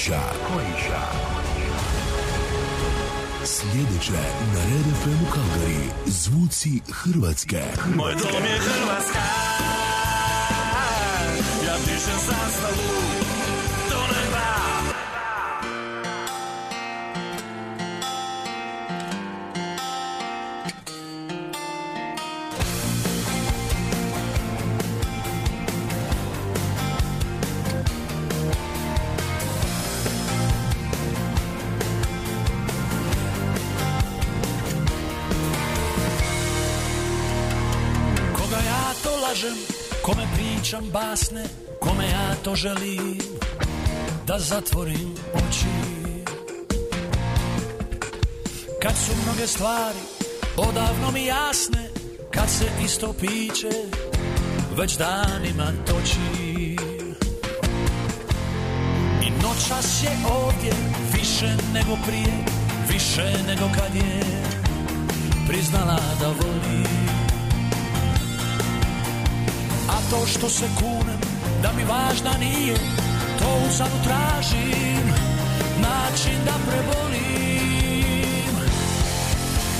Croatia. Croatia. Sljedeće na Red FM Calgary. Zvuci Hrvatske. Moj dom je Hrvatska basne, kome ja to želim da zatvorim oči. Kad su mnoge stvari odavno mi jasne, kad se isto piće već danima toči. I noćas je ovdje više nego prije, više nego kad je priznala da voli. To što se kunem da mi važna nije To uzalud tražim način da prebolim.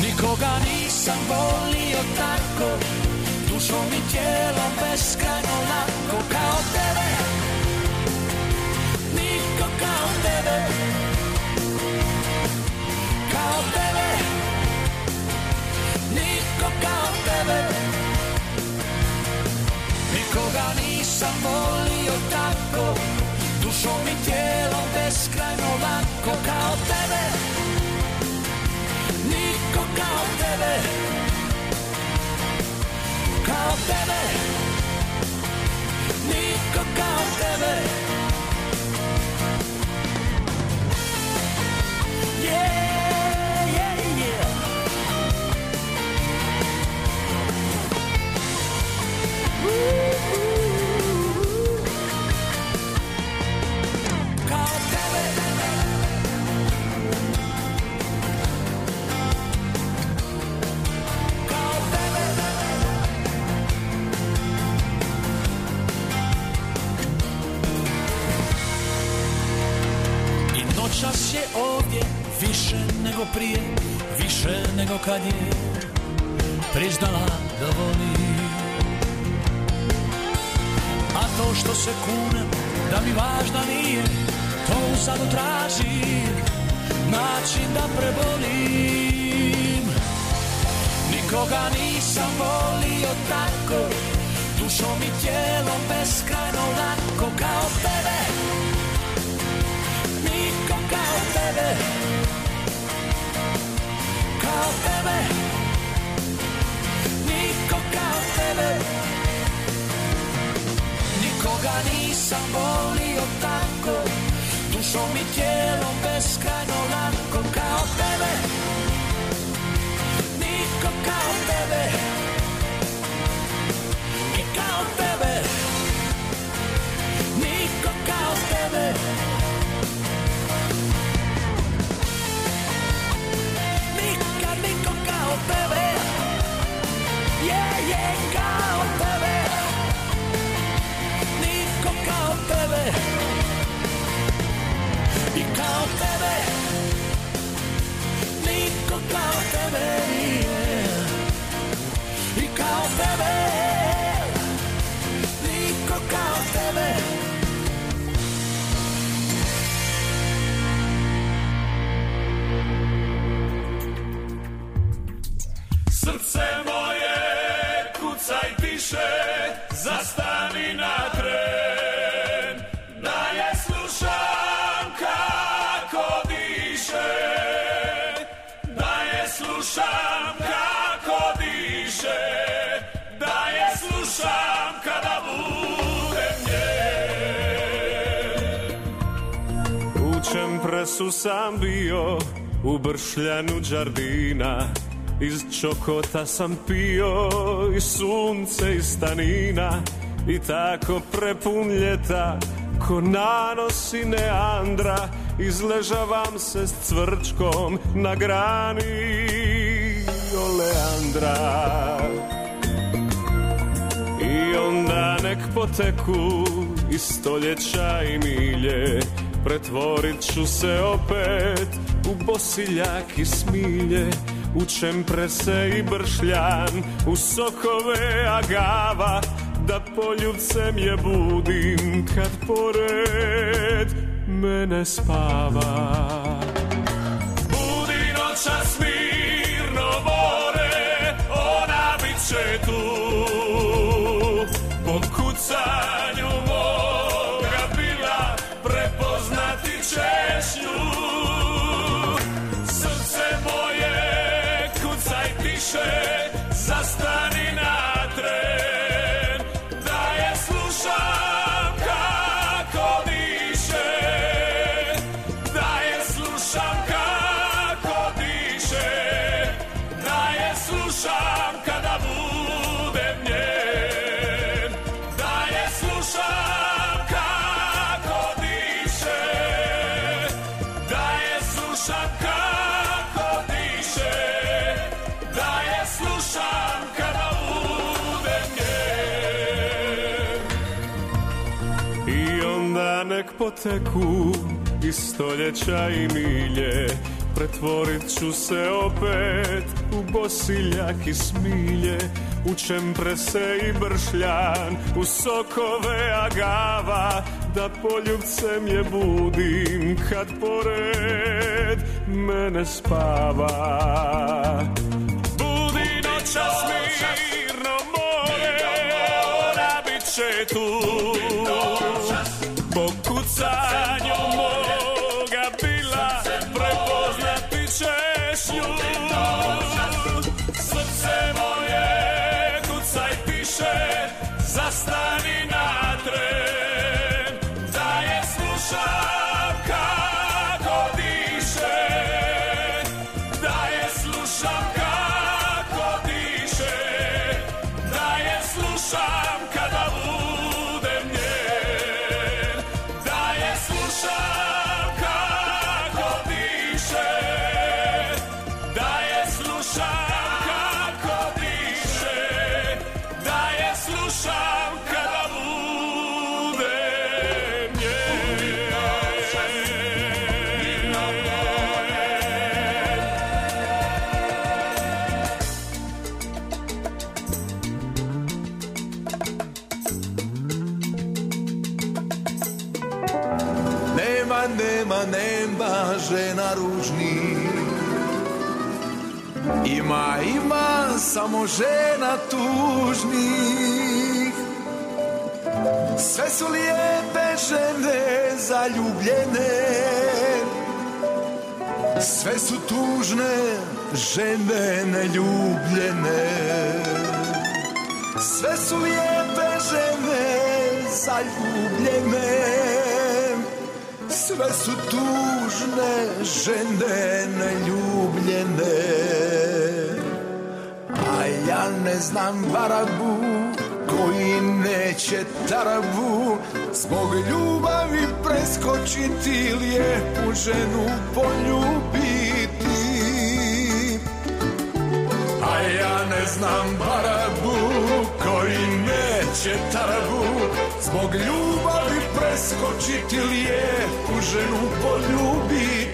Nikoga nisam volio tako Dušom i tijelom beskrajno lako Kao nisam volio tako. Dušom i tijelom beskrajno lako Kao tebe. Niko kao tebe. Kao tebe noćas je ovdje više nego prije Više nego kad je priznala da voli. A to što se kunem da mi važna nije To uzadu tražim način da prebolim. Nikoga nisam volio tako Dušom i tijelom beskrajno lako Kao tebe tebe. Kao tebe. Niko kao tebe. Nikoga nisam volio tako. Dušom i tijelom beskrajno lako Kao tebe. Niko kao tebe. I kao tebe. Niko kao tebe Je, kao Niko kao tebe. I kao tebe piše Zastani na tren. Da je slušam kako diše. Da je slušam kako diše. Da je slušam kada budem nje U čempresu sam bio u bršljanu džardina Iz čokota sam pio i sunce iz stanina I tako prepun ljeta. Ko nanosi neandra Izležavam se s cvrčkom na grani. Oleandra I onda nek poteku i stoljeća i milje. Pretvorit ću se opet u bosiljak i smilje U čemprese i bršljan, u sokove agava Da poljubcem je budim kad pored mene spava. Budi noćas mirno more, ona bit će tu nek poteku i stoljeća i milje. Pretvorit ću se opet u bosiljak i smilje. U čemprese i bršljan, u sokove agava Da poljubcem je budim kad pored mene spava samo žena tužnih. Sve su lijepe žene zaljubljene. Sve su tužne žene neljubljene. Sve su lijepe žene zaljubljene. Sve su tužne žene neljubljene A ja ne znam barabu koji neće tarabu. Zbog ljubavi preskočiti lijepu ženu poljubiti. A ja ne znam barabu koji neće tarabu. Zbog ljubavi preskočiti lijepu ženu poljubiti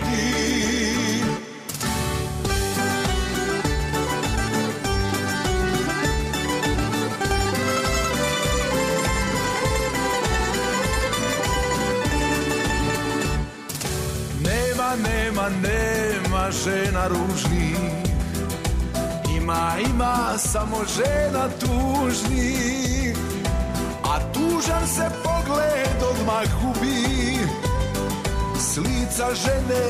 žena ružnih Ima, ima samo žena tužnih A tužan se pogled odmah gubi. S lica žene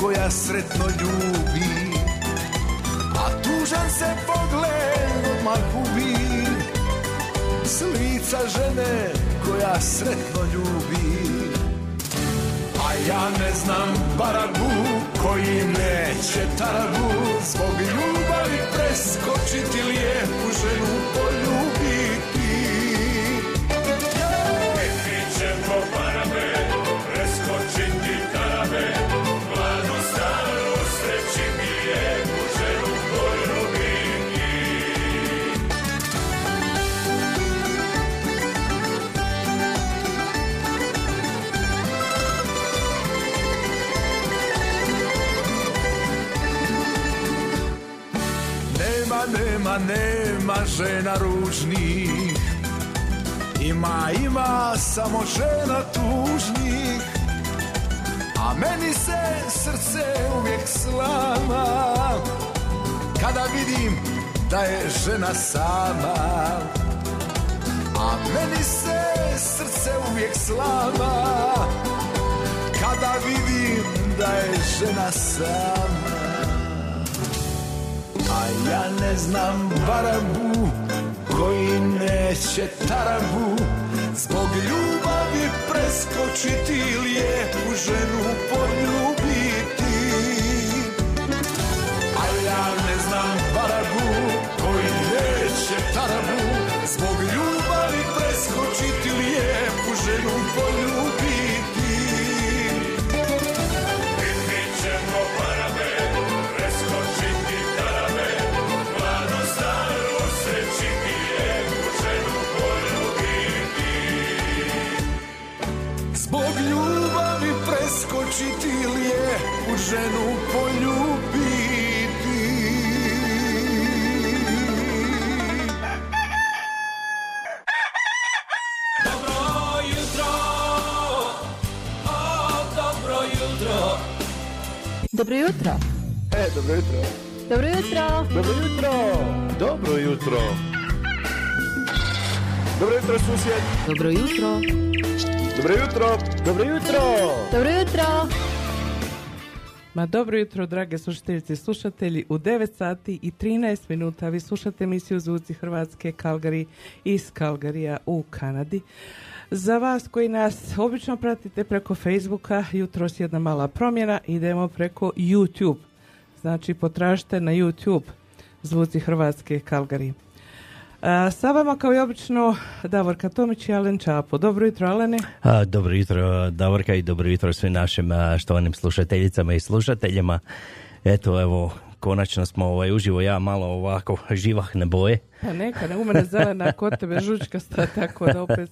koja sretno ljubi. A tužan se pogled odmah gubi. S lica žene koja sretno ljubi. A ja ne znam barabu koji neće tarabu Zbog ljubavi preskočiti lijepu ženu poljubiti nema, žena ružnih. Ima, ima samo žena tužnih. A meni se srce uvijek slama. Kada vidim da je žena sama. A meni se srce uvijek slama. Kada vidim da je žena sama ja ne znam barabu koji neće tarabu Zbog ljubavi preskočiti lijepu ženu poljubiti. A ja ne znam barabu koji neće tarabu Zbog ljubavi preskočiti lijepu ženu poljubiti lijepu ženu poljubiti Dobro jutro, o, dobro jutro. Dobro jutro. E, dobro jutro. Dobro jutro. Dobro jutro. Dobro jutro. Dobro jutro susjed. Dobro jutro. Dobro jutro. Dobro jutro. Dobro jutro. Ma dobro jutro, drage slušateljice i slušatelji. U 9 sati i 13 minuta vi slušate emisiju Zvuci Hrvatske Calgary iz Calgaryja u Kanadi. Za vas koji nas obično pratite preko Facebooka, jutros jedna mala promjena, idemo preko YouTube. Znači, potražite na YouTube Zvuci Hrvatske Calgary. Sa vama kao i obično Davorka Tomić i Alen Čapo. Dobro jutro, Alene. A, dobro jutro, Davorka, i dobro jutro svim našim štovanim slušateljicama i slušateljima. Eto, evo, konačno smo ovaj, uživo ja malo ovako živahne boje. Pa neka, ne u mene zelena, kod tebe žučkasta, tako da opet...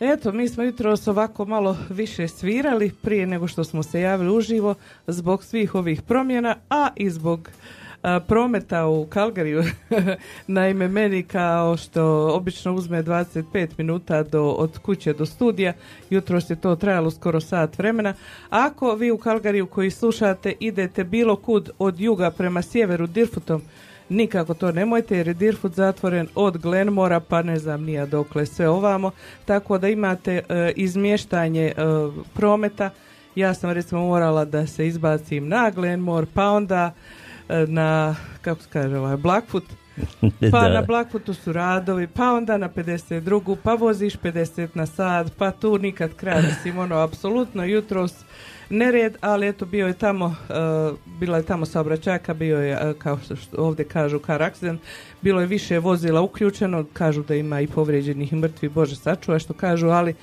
Eto, mi smo jutros ovako malo više svirali prije nego što smo se javili uživo zbog svih ovih promjena, a i zbog prometa u Kalgariju. Naime, meni kao što obično uzme 25 minuta do, od kuće do studija, jutros je to trajalo skoro sat vremena. Ako vi u Kalgariju koji slušate idete bilo kud od juga prema sjeveru Dirfutom, Nikako to nemojte jer je Dirfut zatvoren od Glenmora pa ne znam nija dokle sve ovamo. Tako da imate e, izmještanje e, prometa. Ja sam recimo morala da se izbacim na Glenmore pa onda na, kako se kaže, ovaj, Blackfoot. Pa Da. na Blackfootu su radovi, pa onda na 52. pa voziš 50 na sat, pa tu nikad kraja. Mislim, ono, apsolutno jutros nered, ali eto bio je tamo, e, bila je tamo saobraćajka, bio je, e, kao što ovdje kažu, car accident, bilo je više vozila uključeno, kažu da ima i povrijeđenih i mrtvi, Bože sačuva što kažu, ali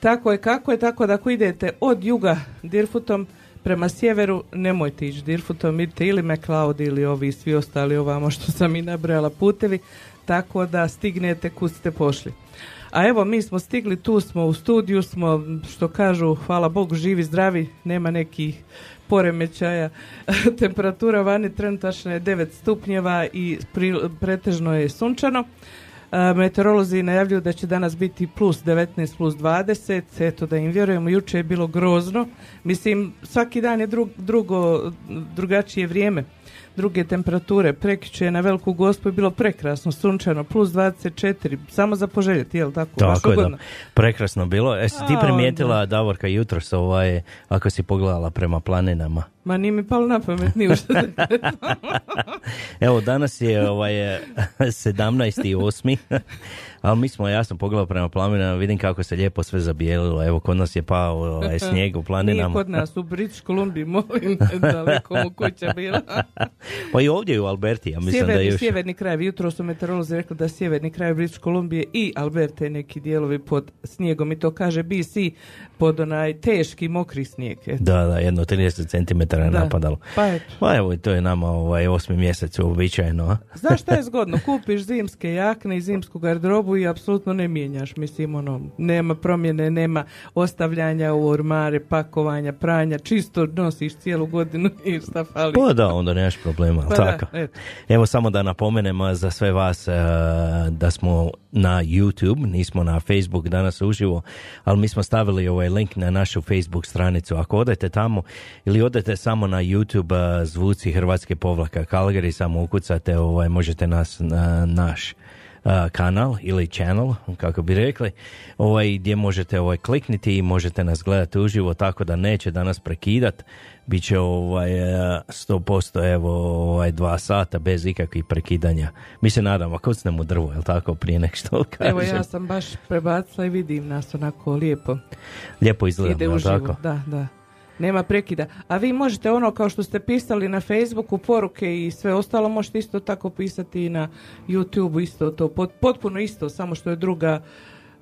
tako je kako je, tako da ako idete od juga Dirfutom prema sjeveru, nemojte ići Dirfutom, idite ili McLeod ili ovi svi ostali ovamo što sam i nabrojala putevi, tako da stignete kud ste pošli. A evo, mi smo stigli, tu smo u studiju, smo, što kažu, hvala Bogu, živi, zdravi, nema nekih poremećaja. Temperatura vani trenutačno je 9 stupnjeva i pretežno je sunčano. Meteorolozi najavljuju da će danas biti plus 19, plus 20, eto da im vjerujemo, juče je bilo grozno. Mislim, svaki dan je drug- drugo, drugačije vrijeme druge temperature. Prekjuče je na Veliku Gospu je bilo prekrasno, sunčano, plus 24, samo za poželjeti, jel tako? Tako je, da. Prekrasno bilo. Jesi ti A, primijetila, Davorka, jutros ovaj, ako si pogledala prema planinama? Ma nije mi palo na pamet, ni Evo, danas je ovaj, 17.8. Ali mi smo, ja sam pogledao prema planinama, vidim kako se lijepo sve zabijelilo. Evo, kod nas je pao ovaj, snijeg u Nije planinama. kod nas, u British Columbiji, molim, daleko mu kuća bila. Pa i ovdje u Alberti, ja mislim sjeverni, da je još... sjeverni kraj, jutro su meteorolozi rekli da sjeverni kraj British Columbije i Alberte neki dijelovi pod snijegom i to kaže BC pod onaj teški mokri snijeg. Eto. Da, da, jedno 30 cm je Da. napadalo. Pa eto. Pa evo, to je nama ovaj osmi mjesec uobičajeno. a? Znaš šta je zgodno? Kupiš zimske jakne i zimsku garderobu i apsolutno ne mijenjaš. Mislim, ono, nema promjene, nema ostavljanja u ormare, pakovanja, pranja, čisto nosiš cijelu godinu i šta fali. Pa da, onda nemaš problema, Pa da, tako? eto. Evo samo da napomenem za sve vas da smo na YouTube, nismo na Facebook danas uživo, ali mi smo stavili ovaj link na našu Facebook stranicu. Ako odete tamo ili odete samo na YouTube a, zvuci Hrvatske povlaka Calgary, samo ukucate, ovaj, možete nas na naš kanal ili channel, kako bi rekli, ovaj, gdje možete ovaj, klikniti i možete nas gledati uživo, tako da neće danas prekidat. Biće ovaj, e, 100% evo ovaj, dva sata bez ikakvih prekidanja. Mi se nadamo, kucnemo drvo, jel tako, prije nek što kažem. Evo ja sam baš prebacila i vidim nas onako lijepo. Lijepo izgledamo, Ide jel uživo, tako? da, da. Nema prekida. A vi možete ono kao što ste pisali na Facebooku, poruke i sve ostalo, možete isto tako pisati i na YouTubeu, isto to, pot- potpuno isto, samo što je druga,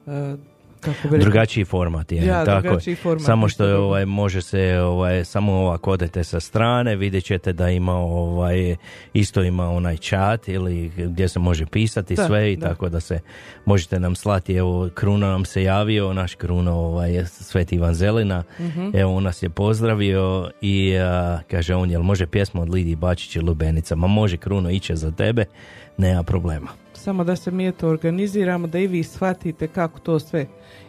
e, kako Drugačiji format je, Ja, tako drugačiji format, Samo što ovaj može se ovaj samo ovako odete sa strane, vidjet ćete da ima ovaj isto ima onaj chat ili gdje se može pisati Da, sve i da. tako da se možete nam slati evo Kruno nam se javio, naš Kruno ovaj je Sveti Ivan Zelina. Mhm. Evo on nas je pozdravio i a, kaže on jel može pjesma od Lidiji Bačić i Lubenica? Ma može Kruno iće za tebe, nema problema. Samo da se mi eto organiziramo, da i vi shvatite kako to sve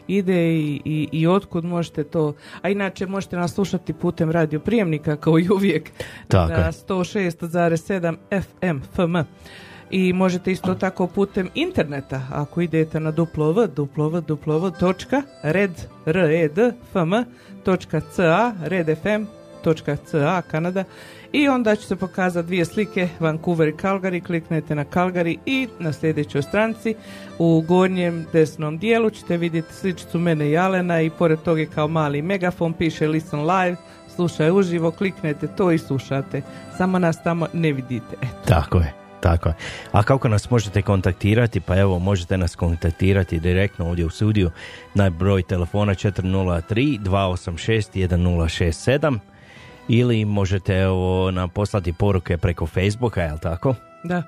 ide i, i, i otkud možete to. A inače možete nas slušati putem radio prijemnika kao i uvijek Tako na je. 106,7 FM FM. I možete isto tako putem interneta, ako idete na duplov, duplov, duplov, točka, red, red, fm, točka ca, redfm.ca, Kanada, i onda će se pokazati dvije slike, Vancouver i Calgary, kliknete na Calgary i na sljedećoj stranici u gornjem desnom dijelu ćete vidjeti sličicu mene i Alena i pored toga je kao mali megafon, piše listen live, slušaj uživo, kliknete to i slušate. Samo nas tamo ne vidite. Eto. Tako je, tako. A kako nas možete kontaktirati? Pa evo, možete nas kontaktirati direktno ovdje u studiju na broj telefona 403 286 1067 ili možete evo, nam poslati poruke preko Facebooka, jel tako? Da.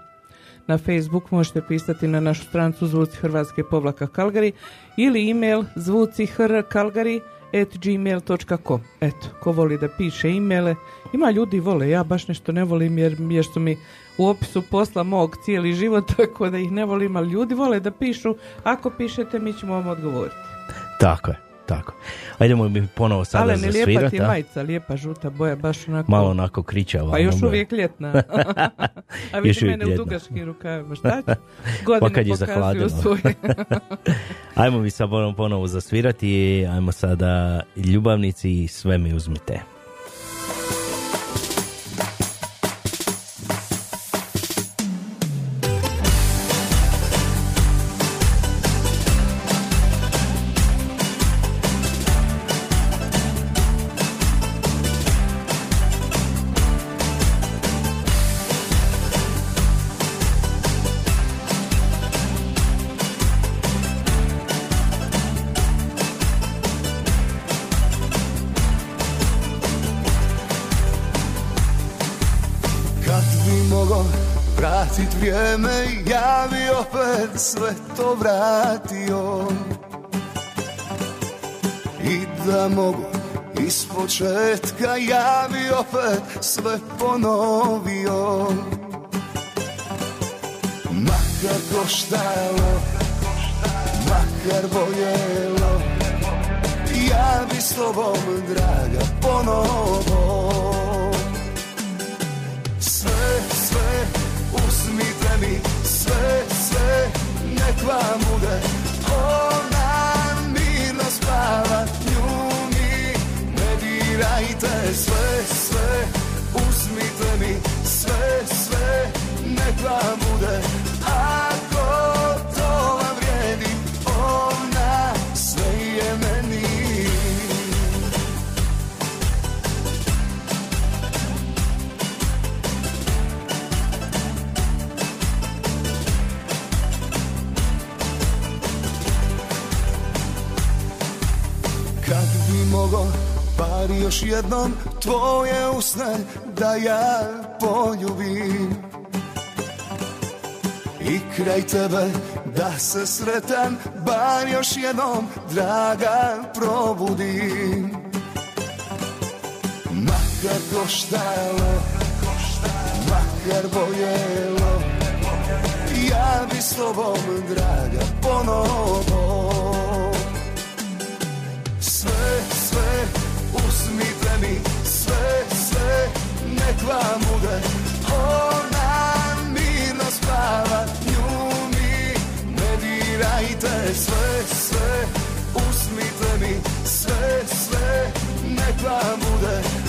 Na Facebook možete pisati na našu stranicu zvuci Hrvatske povlaka Kalgari ili email zvuci hr Kalgari at gmail.com. Eto, ko voli da piše e-maile, ima ljudi vole, ja baš nešto ne volim jer, jer su mi u opisu posla mog cijeli život, tako da ih ne volim, ali ljudi vole da pišu, ako pišete mi ćemo vam odgovoriti. Tako je, tako. Ajdemo mi ponovo sada Ali ne lijepa ti majica, lijepa žuta boja, baš onako... Malo onako kričava. Pa još ono, uvijek ljetna. A vidi Još mene u ljetna. dugačkim rukavima. Šta ću? Godine Pa kad je zahladilo. svoje. Ajmo mi sad ponovo, zasvirati ajmo sada ljubavnici i sve mi uzmite. Sve to vratio. I da mogu iz početka Ja bi opet sve ponovio. Makar koštalo Makar boljelo Ja bi s tobom draga ponovo. Sve, sve, uzmite mi sve, sve, nek vam bude Ona mirno spava, nju mi ne dirajte. Sve, sve, uzmite mi sve, sve, nek vam bude Bar još jednom tvoje usne da ja poljubim. I kraj tebe da se sretan Bar još jednom draga probudim. Makar koštalo Makar boljelo Ja bi s tobom draga ponovo nek vam bude Ona mirno spava Nju mi ne dirajte Sve, sve uzmite mi Sve, sve nek vam bude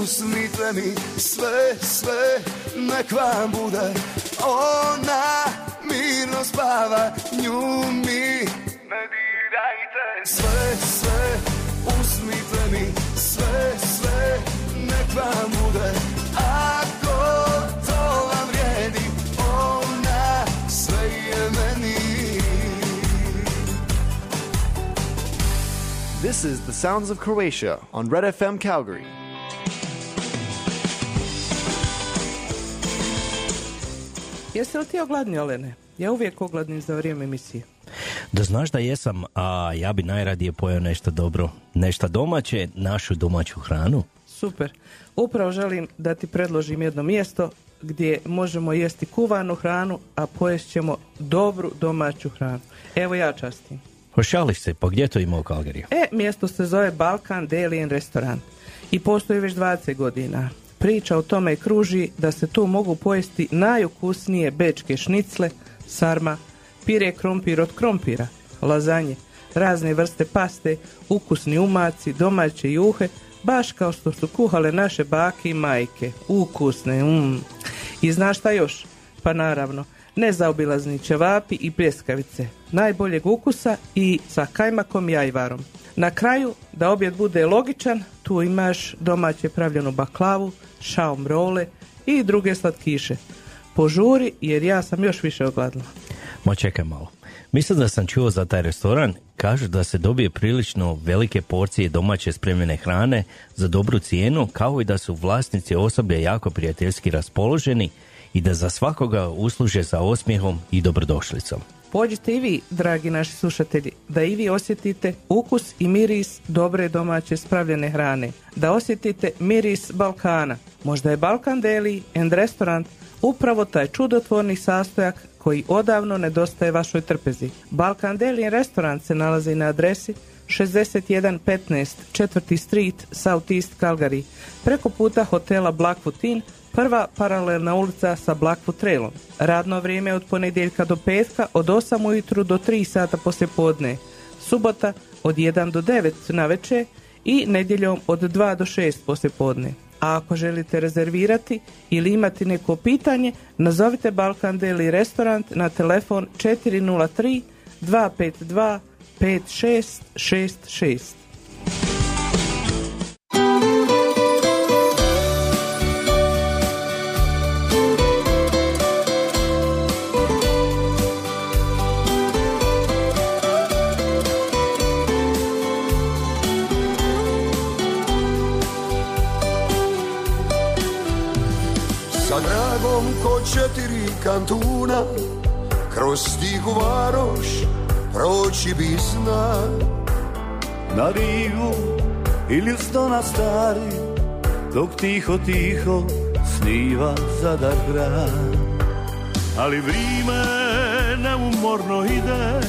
mi sve, sve, nek vam bude ona mirno spava, nju mi ne dirajte. Sve, sve, mi sve, sve, nek vam bude ako to vam vrijedi, ona sve je meni. This is the sounds of Croatia on Red FM Calgary. Jesi li ti ogladni, Olene? Ja uvijek ogladnim za vrijeme emisije. Da znaš da jesam, a ja bi najradije pojeo nešto dobro, nešto domaće, našu domaću hranu. Super. Upravo želim da ti predložim jedno mjesto gdje možemo jesti kuvanu hranu, a pojest ćemo dobru domaću hranu. Evo ja častim. Pošališ se, pa gdje to ima u Kalgariju? E, mjesto se zove Balkan Deli and Restaurant i postoji već 20 godina. Priča o tome kruži da se tu mogu pojesti najukusnije bečke šnicle, sarma, pire krompir od krompira, lazanje, razne vrste paste, ukusni umaci, domaće juhe, baš kao što su kuhale naše bake i majke. Ukusne, mm. I znaš šta još? Pa naravno, nezaobilazni ćevapi i pljeskavice, najboljeg ukusa i sa kajmakom i ajvarom. Na kraju, da objed bude logičan, tu imaš domaće pravljenu baklavu, šaom role i druge slatkiše. Požuri jer ja sam još više ogladila. Ma čekaj malo. Mislim da sam čuo za taj restoran, kažu da se dobije prilično velike porcije domaće spremljene hrane za dobru cijenu, kao i da su vlasnici osoblje jako prijateljski raspoloženi i da za svakoga usluže sa osmijehom i dobrodošlicom. Pođite i vi, dragi naši slušatelji, da i vi osjetite ukus i miris dobre domaće spravljene hrane. Da osjetite miris Balkana. Možda je Balkan Deli and Restaurant upravo taj čudotvorni sastojak koji odavno nedostaje vašoj trpezi. Balkan Deli and Restaurant se nalazi na adresi 6115 4. Street, South East Calgary, preko puta hotela Blackfoot Inn, prva paralelna ulica sa Blackfoot Trailom. Radno vrijeme od ponedjeljka do petka od 8 ujutru do 3 sata poslje podne. Subota od 1 do 9 na večer i nedjeljom od 2 do 6 poslje podne. A ako želite rezervirati ili imati neko pitanje, nazovite Balkan Deli Restaurant na telefon 403 252 5666. četiri kantuna Kroz tihu varoš proći bi zna Na rivu ili sto na stari Dok tiho, tiho sniva zadar grad. Ali vrime neumorno ide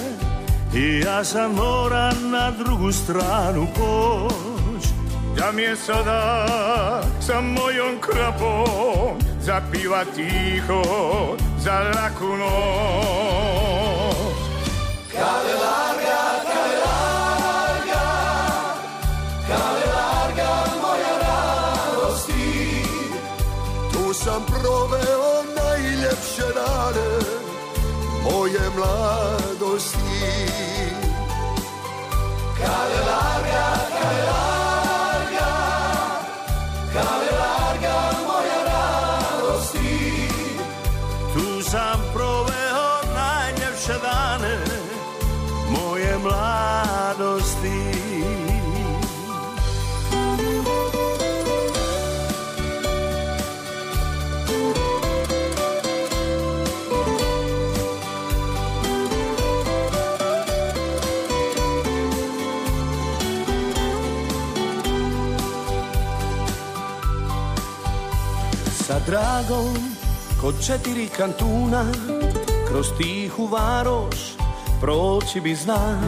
I ja sam moram na drugu stranu poć da mi je sada sa mojom krapom zapiva tiho za laku noć. Kabelarga, kabelarga, kabelarga moja radosti, tu sam proveo najljepše dane moje mladosti. Kabelarga, kabelarga, Cave larga moja radosti. Tu sam dragom kod četiri kantuna Kroz tihu varoš proći bi zna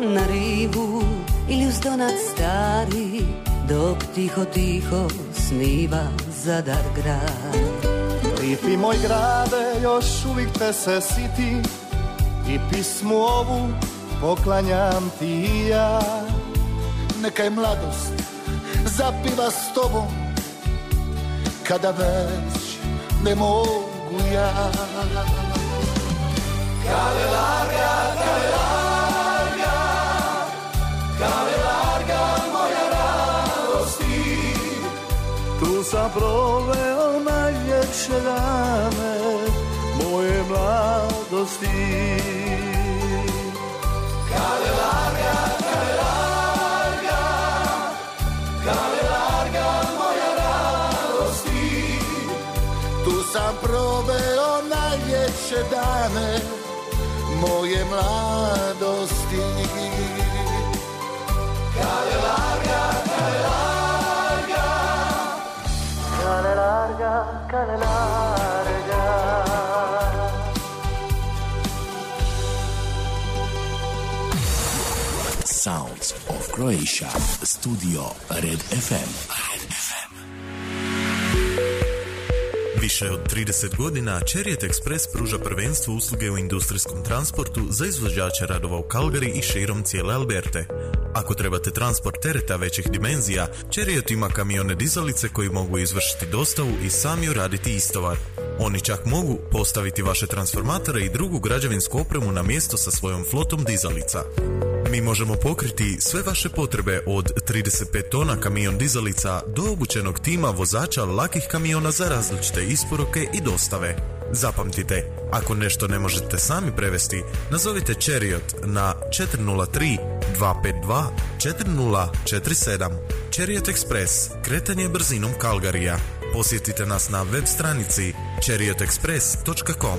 Na rivu ili uz donat stari Dok tiho tiho sniva zadar grad. Lipi moj grade, još uvijek te se siti I pismu ovu poklanjam ti i ja. Neka je mladost zapiva s tobom Kada već ne mogu ja. Kale larga, kale larga Kale larga moja radosti. Tu sam proveo najljepše dane Moje mladosti. Kale larga, najljepše dane Moje mladosti Kale larga, kale larga Kale larga, kale larga Sounds of Croatia. Studio Red FM. Red FM. Više od 30 godina Chariot Express pruža prvenstvo usluge u industrijskom transportu za izvođače radova u Calgary i širom cijele Alberte. Ako trebate transport tereta većih dimenzija, Chariot ima kamione dizalice koji mogu izvršiti dostavu i sami uraditi istovar. Oni čak mogu postaviti vaše transformatore i drugu građevinsku opremu na mjesto sa svojom flotom dizalica. Mi možemo pokriti sve vaše potrebe od 35 tona kamion dizalica do obučenog tima vozača lakih kamiona za različite isporuke i dostave. Zapamtite, ako nešto ne možete sami prevesti, nazovite Chariot na 403 252 4047. Chariot Express, kretanje brzinom Kalgarija. Posjetite nas na web stranici chariotexpress.com.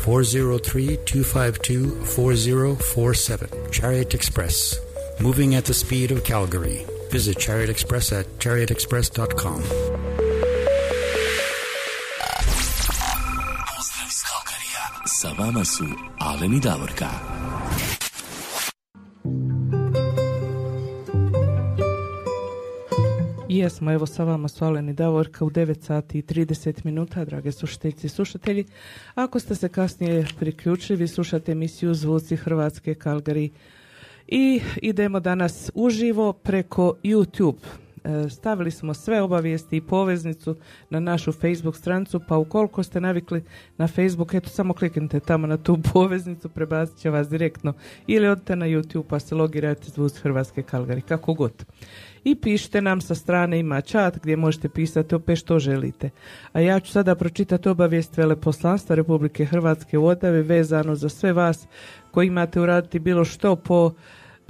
403 252 4047. Chariot Express. Moving at the speed of Calgary. Visit Chariot Express at chariotexpress.com. Sa vama su Davorka. Jesmo, evo sa vama su i Davorka u 9 sati i 30 minuta, drage slušateljice i slušatelji. Ako ste se kasnije priključili, slušate emisiju Zvuci Hrvatske Kalgari i idemo danas uživo preko YouTube. E, Stavili smo sve obavijesti i poveznicu na našu Facebook stranicu, pa ukoliko ste navikli na Facebook, eto samo kliknite tamo na tu poveznicu, prebacit će vas direktno ili odite na YouTube pa se logirajte Zvuci Hrvatske Kalgari, kako god i pišite nam sa strane ima chat gdje možete pisati opet što želite. A ja ću sada pročitati obavijest veleposlanstva Republike Hrvatske u Odavi vezano za sve vas koji imate uraditi bilo što po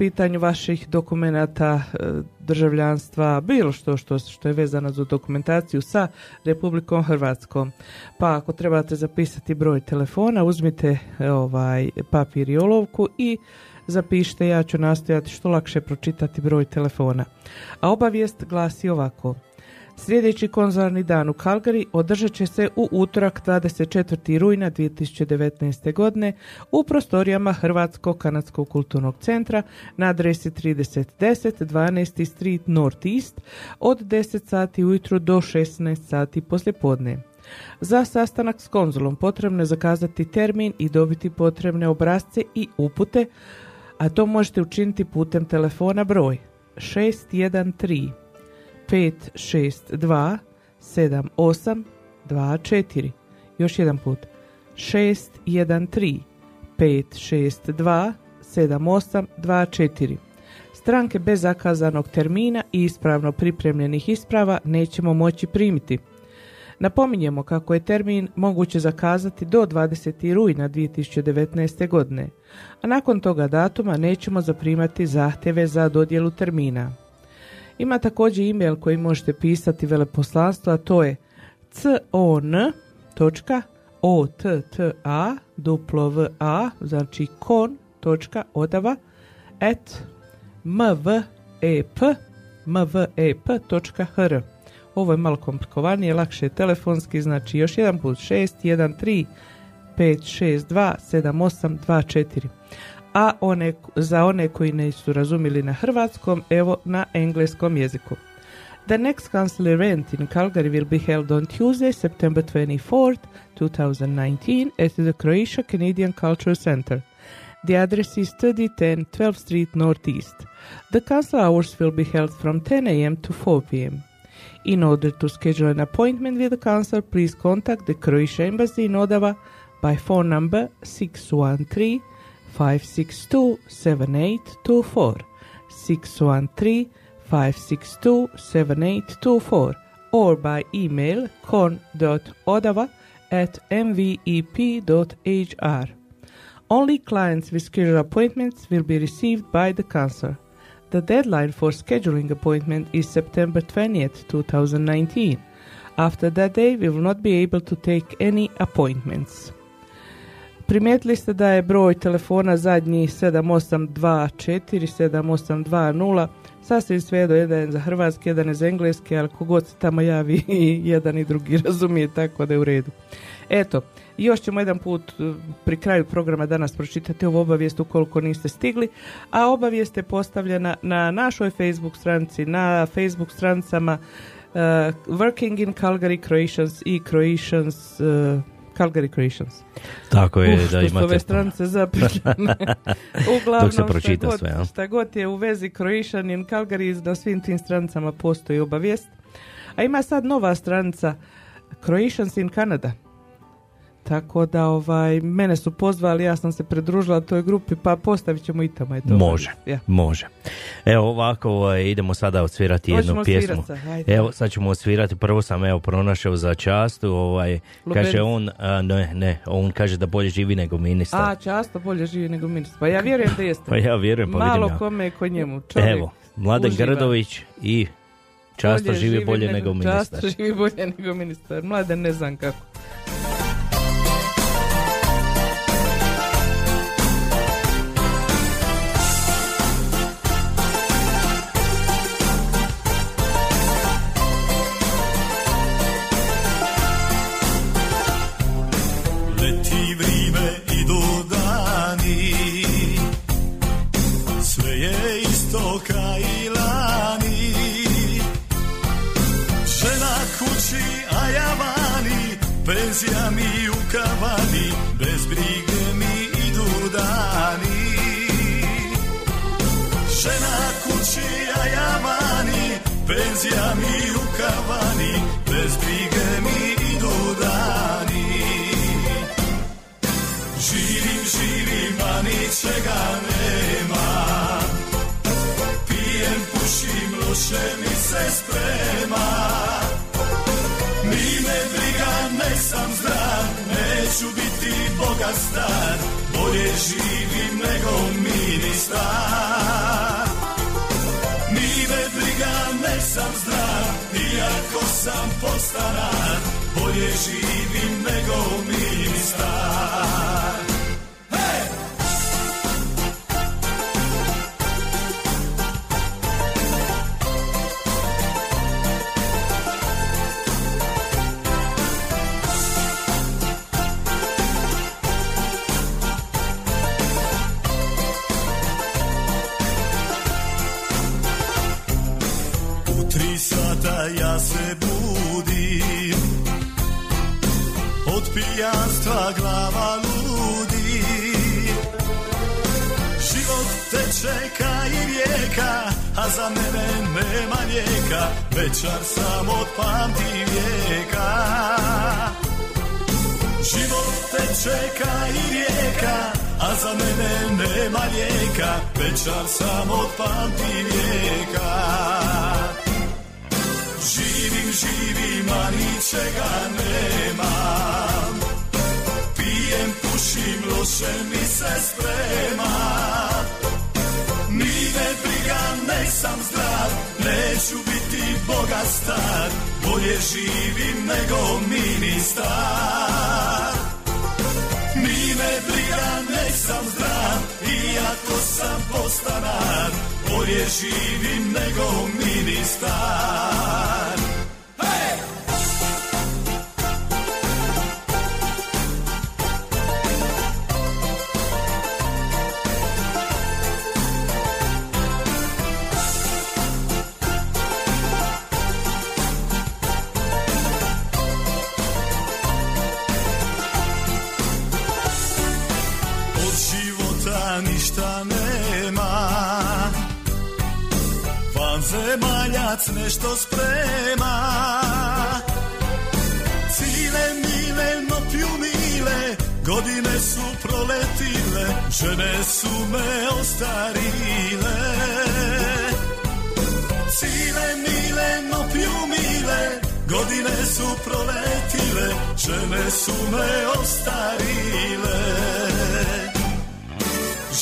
pitanju vaših dokumenata e, državljanstva, bilo što, što što je vezano za dokumentaciju sa Republikom Hrvatskom. Pa ako trebate zapisati broj telefona, uzmite e, ovaj papir i olovku i zapišite, ja ću nastojati što lakše pročitati broj telefona. A obavijest glasi ovako. Sljedeći konzularni dan u Calgary održat će se u utorak 24. rujna 2019. godine u prostorijama Hrvatskog kanadskog kulturnog centra na adresi 3010 12. Street North East od 10 sati ujutro do 16 sati poslijepodne. Za sastanak s konzulom potrebno je zakazati termin i dobiti potrebne obrazce i upute A to možete učiniti putem telefona broj 613 562 7824. Još jedan put. 613 562 7824. Stranke bez zakazanog termina i ispravno pripremljenih isprava nećemo moći primiti. Napominjemo kako je termin moguće zakazati do 20. rujna 2019. godine, a nakon toga datuma nećemo zaprimati zahtjeve za dodjelu termina. Ima također e-mail koji možete pisati veleposlanstvo, a to je con.otta znači kon.odava at mvep ovo je malo komplikovanije, lakše je telefonski, znači još jedan put 613 562 7824. A one, za one koji su razumili na hrvatskom, evo na engleskom jeziku. The next council event in Calgary will be held on Tuesday, September 24th, 2019 at the Croatia Canadian Cultural Center. The address is 3010 12th Street Northeast. The council hours will be held from 10 a.m. to 4 p.m. In order to schedule an appointment with the council, please contact the Croatia Embassy in Odava by phone number 613 562 7824 613 562 7824 or by email con.odava at mvep.hr. Only clients with scheduled appointments will be received by the council. The deadline for scheduling appointment is September 20th, 2019. After that day, we will not be able to take any appointments. Primijetili ste da je broj telefona zadnji 7824 7820 sasvim svejedno, jedan je za hrvatski, jedan je za engleski, ali kogod se tamo javi jedan i drugi razumije, tako da je u redu. Eto, još ćemo jedan put e, pri kraju programa danas pročitati ovu obavijest ukoliko niste stigli, a obavijest je postavljena na našoj Facebook stranici, na Facebook stranicama uh, Working in Calgary Croatians i Croatians uh, Calgary Croatians. Tako je, Uf, da imate... ove zaprijene. Uglavnom, Dok se pročita šta, god, sve, ja. šta god je u vezi Croatian in Calgary, na svim tim stranicama postoji obavijest. A ima sad nova stranica Croatians in Canada. Tako da ovaj, mene su pozvali, ja sam se pridružila toj grupi, pa postavit ćemo i tamo. Je to Može, Ja. može. Evo ovako ovaj, idemo sada odsvirati jednu Hoćemo pjesmu. Evo sad ćemo odsvirati, prvo sam evo pronašao za častu, ovaj, kaže on, a, ne, ne, on kaže da bolje živi nego ministar. A, často bolje živi nego ministar. Pa ja vjerujem da jeste. Pa ja vjerujem, pa Malo vidim ja. kome je kod njemu. Čovjek Evo, Mladen uživa. Grdović i často Bolje živi bolje nego, ministar. Často živi bolje nego ministar. Mladen ne znam kako. Penzija mi u kavani Bez brige mi idu dani. Živim, živim, a ničega nema. Pijem, pušim, loše mi se sprema. Ni me briga, ne sam zdrav Neću biti bogat star. Bolje živim nego ministar sam zdrav Iako sam postaran Bolje živim nego ministar. U ja se budim Od pijanstva glava ludi Život te čeka i rijeka, a za mene nema lijeka, večar sam od pamti vijeka. Život te čeka i rijeka, a za mene nema lijeka, večar sam od pamti vijeka. Živim, živim, a ničega nemam, pijem, pušim, loše mi se sprema. Ni me briga, nek sam zdrav, neću biti boga star, bolje živim nego ministar. Ni me briga, nek sam zdrav, iako sam postanar, bolje živim nego ministar. Vanzemaljac nešto sprema. Cile mile, no pju mile Godine su proletile Žene su me ostarile. Cile mile, no pju mile Godine su proletile Žene su me ostarile.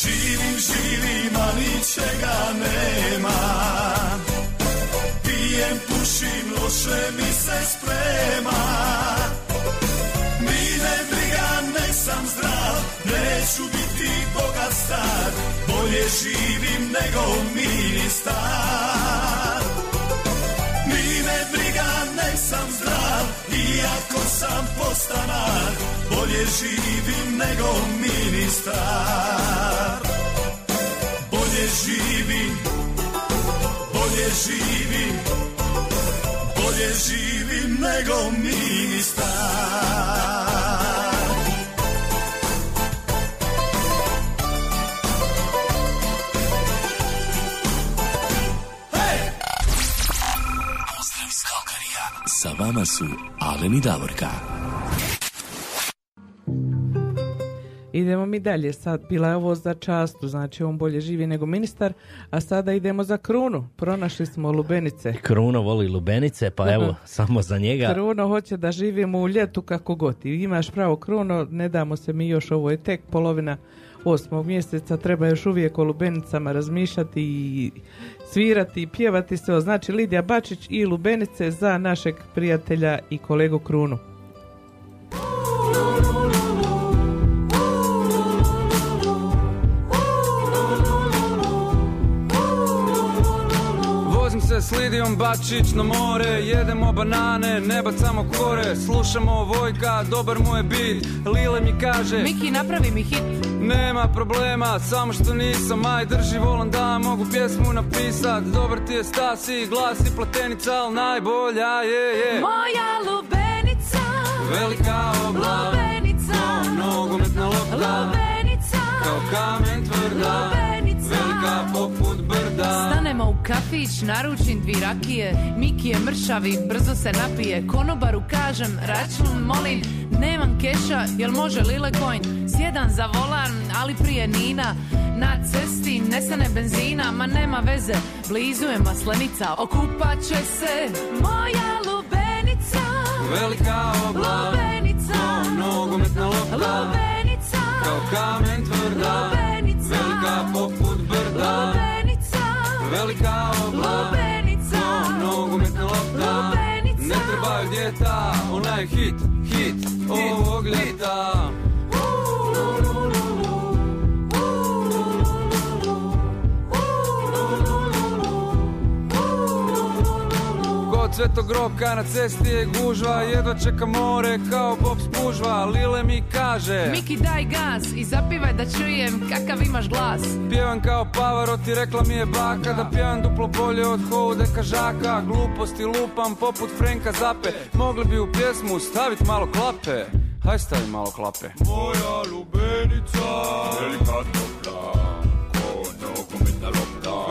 Živim, živim, a ničega nema Pušim, loše mi se sprema. Mi ne briga, nek sam zdrav Neću biti bogat star Bolje živim nego ministar. Mi ne briga, nek sam zdrav Iako sam postanar Bolje živim nego ministar. Bolje živim Bolje živim Bolje živim nego ministar Pozdrav iz Kalkarija. Sa vama su Alen i Davorka. Idemo mi dalje, sad bila je ovo za častu, znači on bolje živi nego ministar, a sada idemo za krunu, pronašli smo lubenice. Kruno voli lubenice, pa evo, samo za njega. Kruno hoće da živimo u ljetu kako god. I imaš pravo Kruno, ne damo se mi još, ovo je tek polovina osmog mjeseca, treba još uvijek o lubenicama razmišljati i svirati i pjevati se. Znači Lidija Bačić i lubenice za našeg prijatelja i kolegu Krunu. S Lidijom Bačić na more Jedemo banane, ne bacamo kore Slušamo Vojka, dobar mu je bit Lile mi kaže Miki, napravi mi hit. Nema problema, samo što nisam Aj drži volan da mogu pjesmu napisat Dobar ti je Stasi, glas i platenica Al najbolja je, je Moja lubenica. Velika obla Lubenica. Nogometna lopta Lubenica. Kao kamen tvrda Lubenica. Velika poput brda. Stanemo u kafić, naručim dvi rakije. Miki je mršavi, brzo se napije. Konobaru kažem, račun molim. Nemam keša, jel može lile coin? Sjedan za volan, ali prije Nina. Na cesti nesene benzina Ma nema veze, blizu je maslenica Okupat će se. Moja lubenica. Velika obla Lubenica. Ko nogometna lopta. Lubenica. Kao kamen tvrda. Lubenica. Velika obla Lubenica. Ko nogometna lopta Lubenica. Ne trebaju djeta Ona je hit, hit ovog ljeta svetog roka na cesti je gužva Jedva čeka more kao bob spužva. Lile mi kaže Miki daj gas i zapivaj da čujem kakav imaš glas. Pjevam kao Pavarotti, rekla mi je baka Da pjevam duplo bolje od Houdeka žaka. Gluposti lupam poput Frenka Zape. Mogli bi u pjesmu stavit malo klape. Haj stavi malo klape. Moja lubenica Velika topla Ko nogomet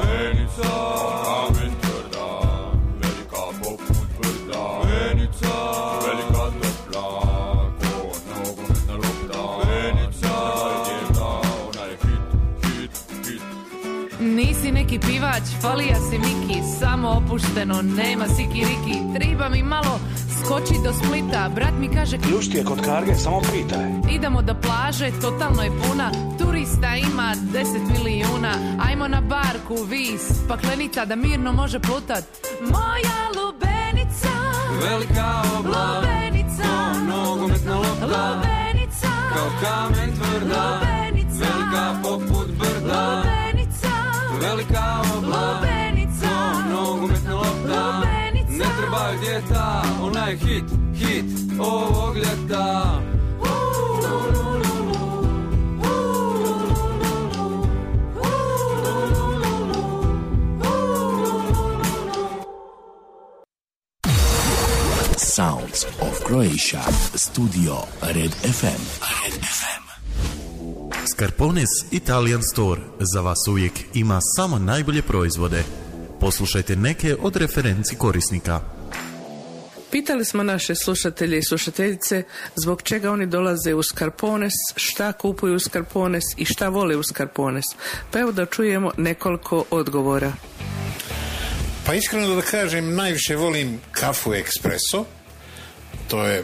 Venica Kamen tvrda Nisi neki pivač, falija si Miki Samo opušteno, nema siki riki. Triba mi malo skoči do Splita Brat mi kaže Ljušti je kod karge, samo pitaj. Idemo do plaže, totalno je puna Turista ima 10 milijuna. Ajmo na barku, vis, paklenica Da mirno može plutat. Moja lubenica Velika obla Lubenica nogometna lopta Lubenica Kao kamen tvrda Lubenica Obla Lubenica nogometna lopta Lubenica Ne trebaju djeta Ona je hit, hit ovog ljeta Sounds of Croatia. Studio Red FM. Red FM. Scarpones Italian Store za vas uvijek ima samo najbolje proizvode. Poslušajte neke od referenci korisnika. Pitali smo naše slušatelje i slušateljice zbog čega oni dolaze u Skarpones, šta kupuju u Skarpones i šta vole u Skarpones. Pa evo da čujemo nekoliko odgovora. Pa iskreno da kažem, najviše volim kafu espresso. To je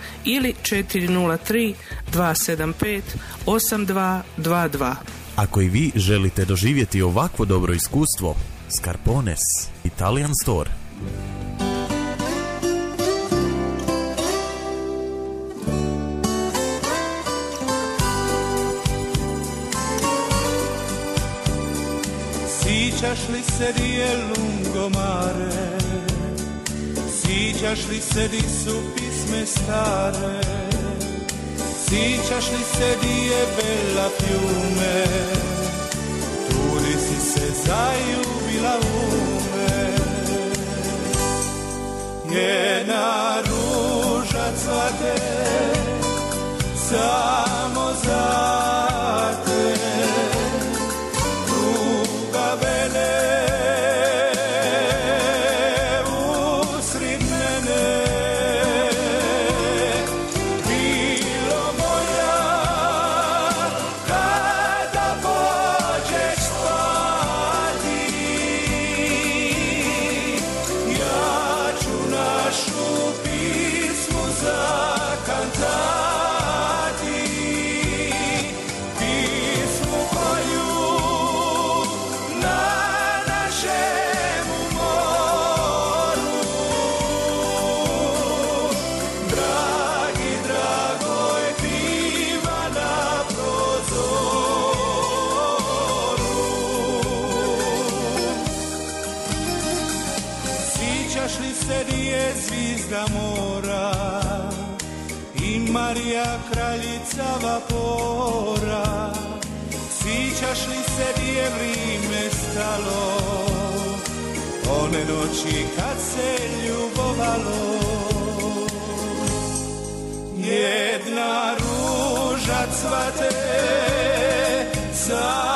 ili 403 275 8222. Ako i vi želite doživjeti ovakvo dobro iskustvo, Scarpones Italian Store. Sjećaš li se rije lungomare Sjećaš li se di su pisme stare. Sjećaš li se di je bella fiume. Tu di si se zaljubila u me Jedna se ljubovalo. Jedna ruža cvate samo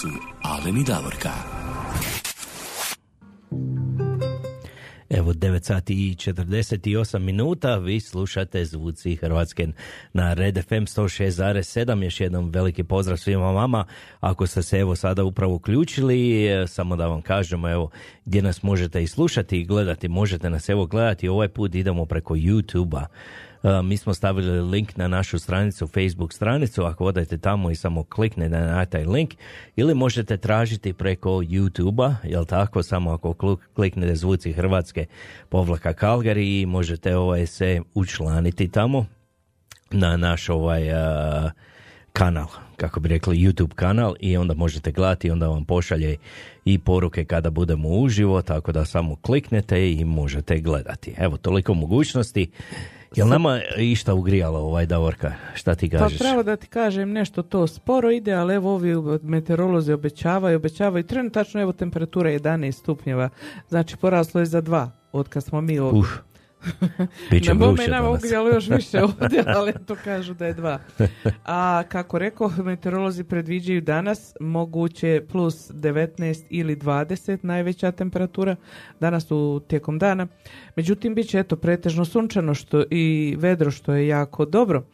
su Alen Davorka. Evo 9 sati i 48 minuta, vi slušate zvuci Hrvatske na Red FM 106.7, još jednom veliki pozdrav svima vama, ako ste se evo sada upravo uključili, e, samo da vam kažemo evo gdje nas možete i slušati i gledati, možete nas evo gledati, ovaj put idemo preko YouTube-a, E, mi smo stavili link na našu stranicu, Facebook stranicu, ako odete tamo i samo kliknete na taj link, ili možete tražiti preko YouTube-a, jel tako, samo ako kliknete zvuci Hrvatske povlaka Kalgari i možete ovaj se učlaniti tamo na naš ovaj a, kanal, kako bi rekli YouTube kanal i onda možete gledati onda vam pošalje i poruke kada budemo uživo, tako da samo kliknete i možete gledati. Evo, toliko mogućnosti. Jel nama išta ugrijalo ovaj Davorka? Šta ti Pa kažeš? pravo da ti kažem nešto to sporo ide, ali evo ovi meteorolozi obećavaju, obećavaju trenutačno evo temperatura je 11 stupnjeva, znači poraslo je za dva od kad smo mi ovdje. Uh, Biće Na mome je još više ovdje, ali to kažu da je dva. A kako rekao, meteorolozi predviđaju danas moguće plus 19 ili 20 najveća temperatura danas u tijekom dana. Međutim, bit će eto pretežno sunčano što i vedro što je jako dobro.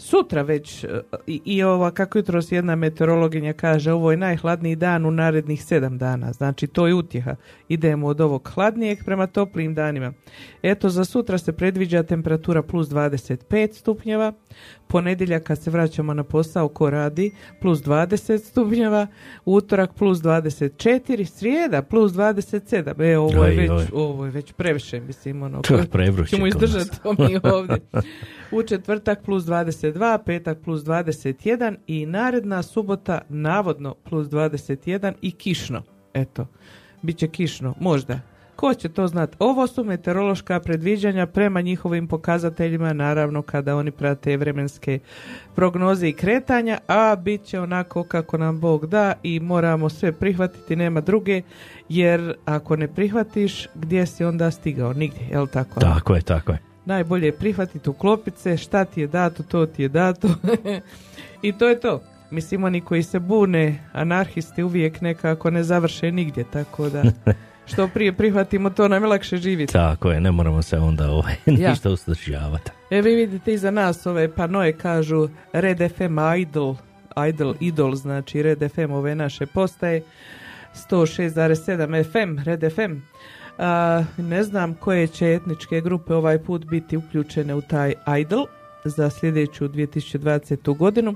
Sutra već e, i, i ova kako jutros jedna meteorologinja kaže ovo je najhladniji dan u narednih sedam dana. Znači to je utjeha. Idemo od ovog hladnijeg prema toplijim danima. Eto za sutra se predviđa temperatura plus 25 stupnjeva. Ponedjeljak kad se vraćamo na posao ko radi plus 20 stupnjeva. Utorak plus 24. Srijeda plus 27. E ovo je Oj, već, oj. ovo je već previše mislim ono. Prevruće Ćemo izdržati to mi ovdje. U četvrtak plus 22, petak plus 21 i naredna subota navodno plus 21 i kišno. Eto, bit će kišno, možda. Ko će to znati? Ovo su meteorološka predviđanja prema njihovim pokazateljima, naravno kada oni prate vremenske prognoze i kretanja, a bit će onako kako nam Bog da i moramo sve prihvatiti, nema druge, jer ako ne prihvatiš, gdje si onda stigao? Nigdje, jel tako? Tako je, tako je. Najbolje je prihvatiti uklopit se, šta ti je dato, to ti je dato. I to je to. Mislim, oni koji se bune, anarhisti uvijek nekako ne završe nigdje, tako da što prije prihvatimo, to nam je lakše živjeti. Tako je, ne moramo se onda ovaj, Ja. ništa ustručavati. E vi vidite iza nas ove panoje kažu Red FM Idol, Idol, Idol, znači Red FM ove naše postaje, 106,7 FM, Red FM. A, ne znam koje će etničke grupe ovaj put biti uključene u taj Idol za sljedeću 2020. godinu.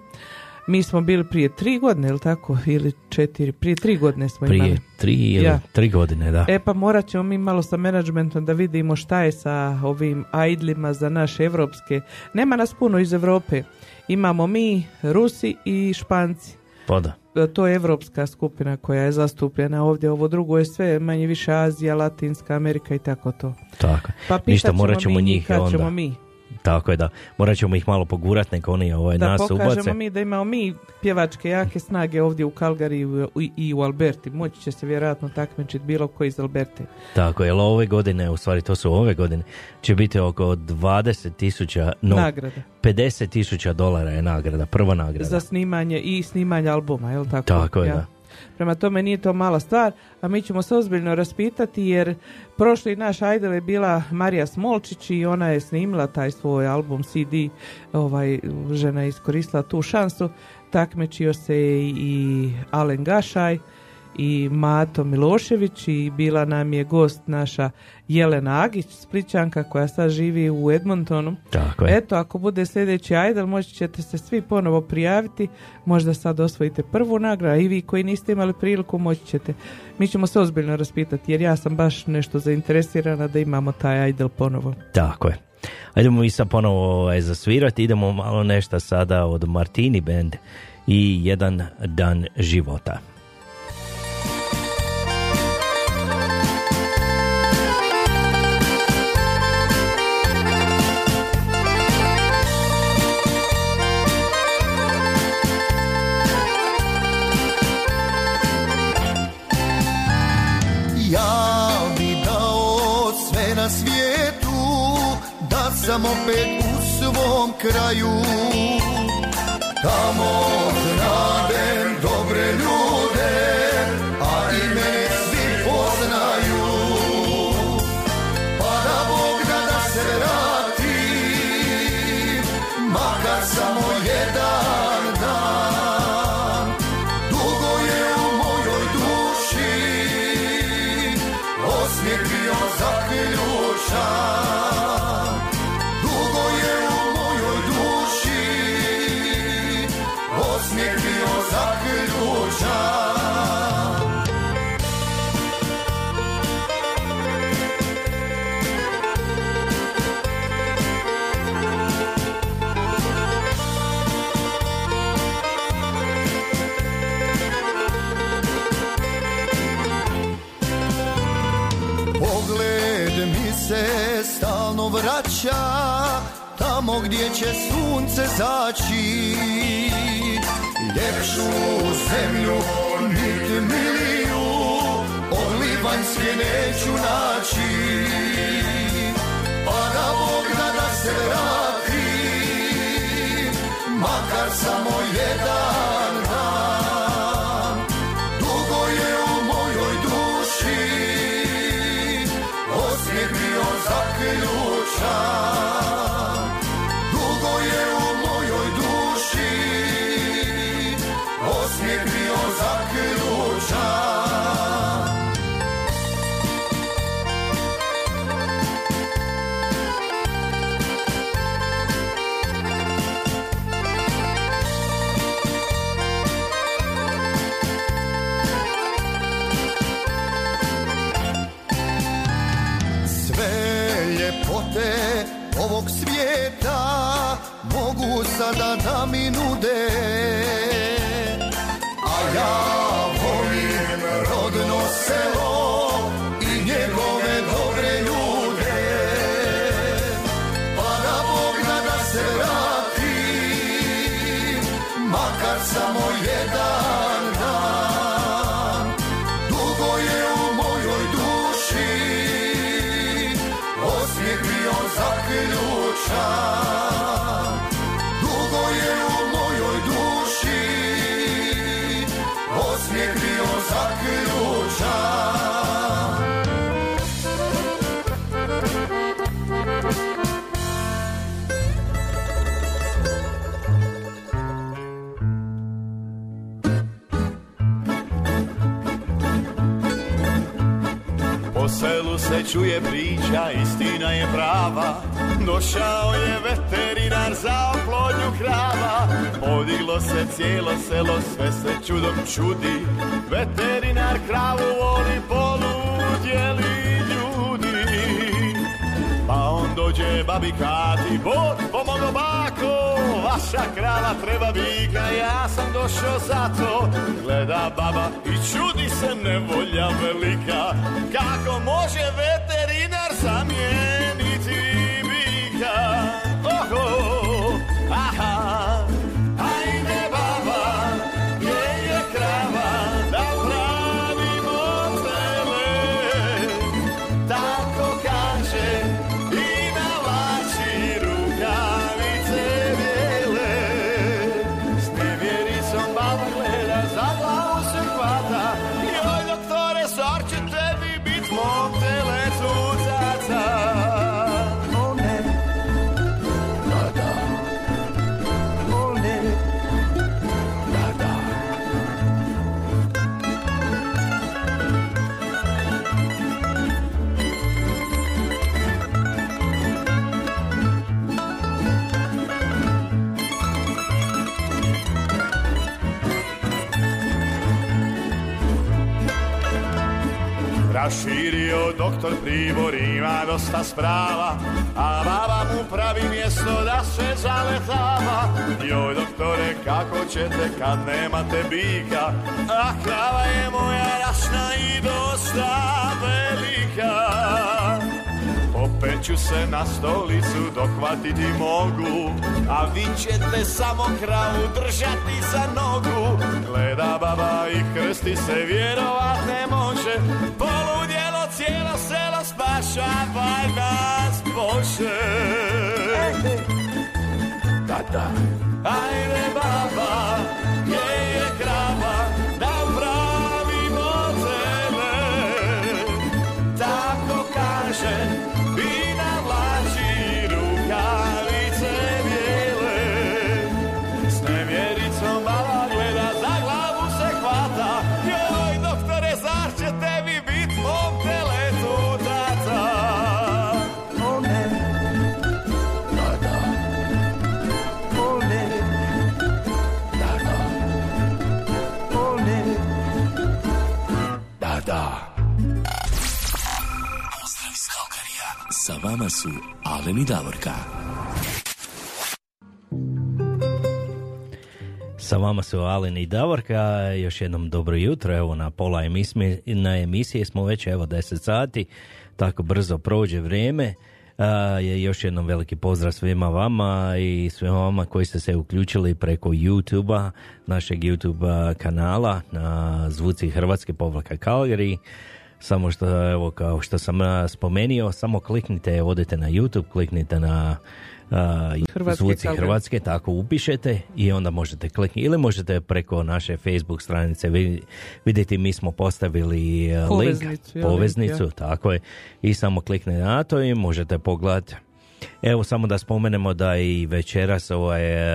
Mi smo bili prije tri godine, ili tako? Ili četiri, prije tri godine smo Prije imali. tri ili Ja. tri godine, da. E pa morat ćemo mi malo sa menadžmentom da vidimo šta je sa ovim idlima za naše evropske. Nema nas puno iz Europe. Imamo mi, Rusi i Španci. Pa da. E, To je evropska skupina koja je zastupljena ovdje. Ovo drugo je sve manje više Azija, Latinska Amerika i tako to. Tako. Pa Ništa, morat ćemo mi njih onda. ćemo mi. Tako je da. Morat ćemo ih malo pogurat, neka oni ovaj, Da nas pokažemo ubace. mi da imamo mi pjevačke jake snage ovdje u Kalgari i u, i u Alberti. Moći će se vjerojatno takmičiti bilo koji iz Alberte. Tako je, ove godine, u stvari to su ove godine, će biti oko 20 tisuća, no, Nagrada. 50 tisuća dolara je nagrada, prva nagrada. za snimanje i snimanje albuma, je li tako? Tako je, da. Prema tome nije to mala stvar, a mi ćemo se ozbiljno raspitati jer prošli naš idol je bila Marija Smolčić i ona je snimila taj svoj album CD, ovaj, žena je iskoristila tu šansu, takmičio se i Alen Gašaj i Mato Milošević i bila nam je gost naša Jelena Agić, Splićanka koja sad živi u Edmontonu. Tako je. Eto, ako bude sljedeći idol, moći ćete se svi ponovo prijaviti. Možda sad osvojite prvu nagradu, a i vi koji niste imali priliku, moći ćete. Mi ćemo se ozbiljno raspitati, jer ja sam baš nešto zainteresirana da imamo taj idol ponovo. Tako je. Ajdemo mi sad ponovo ovaj, zasvirati, idemo malo nešto sada od Martini Band i jedan dan života. Sam opet u svom kraju. Tamo znadem dobre vraća Tamo gdje će sunce zaći. Ljepšu zemlju nit miliju Od Libanjske neću naći. Pa da Bog da da se vratim Makar samo jedan sada da mi nude. A ja čuje priča, istina je prava. Došao je veterinar za oplodnju krava. Podiglo se cijelo selo, sve se čudom čudi. Veterinar kravu voli poludjeli ljudi. Pa on dođe babi Kati, Bog pomogo bako Vaša krava treba bika, ja sam došao zato Gleda baba i čudi se nevolja velika Kako može veterinar pensamiento. Doktor Pribor ima dosta sprava A baba mu pravi mjesto da se zaletava. Joj doktore kako ćete kad nemate bika? A krava je moja rasna i dosta velika. Opet ću se na stolicu dohvatiti mogu A vi ćete samo kravu držati za nogu. Gleda baba i krsti se vjerovat ne može. Poludjelo cijelo selo spašavaj nas Bože Da, da Ajde baba, vama su Alen i Davorka. Sa vama su Alen i Davorka, još jednom dobro jutro, evo na pola emisije, na emisiji smo već evo 10 sati, tako brzo prođe vrijeme. Je još jednom veliki pozdrav svima vama i svima vama koji ste se uključili preko YouTube-a, našeg YouTube kanala na Zvuci Hrvatske povlaka Calgary. Samo što, evo, kao što sam spomenio, samo kliknite, odete na YouTube, kliknite na a, Hrvatske Zvuci Calgary. Hrvatske, tako upišete i onda možete kliknuti ili možete preko naše Facebook stranice vi- vidjeti mi smo postavili e, link, Poveznicu, ja, poveznicu, link, tako je, i samo kliknete na to i možete pogledati. Evo samo da spomenemo da i večeras ovaj, e,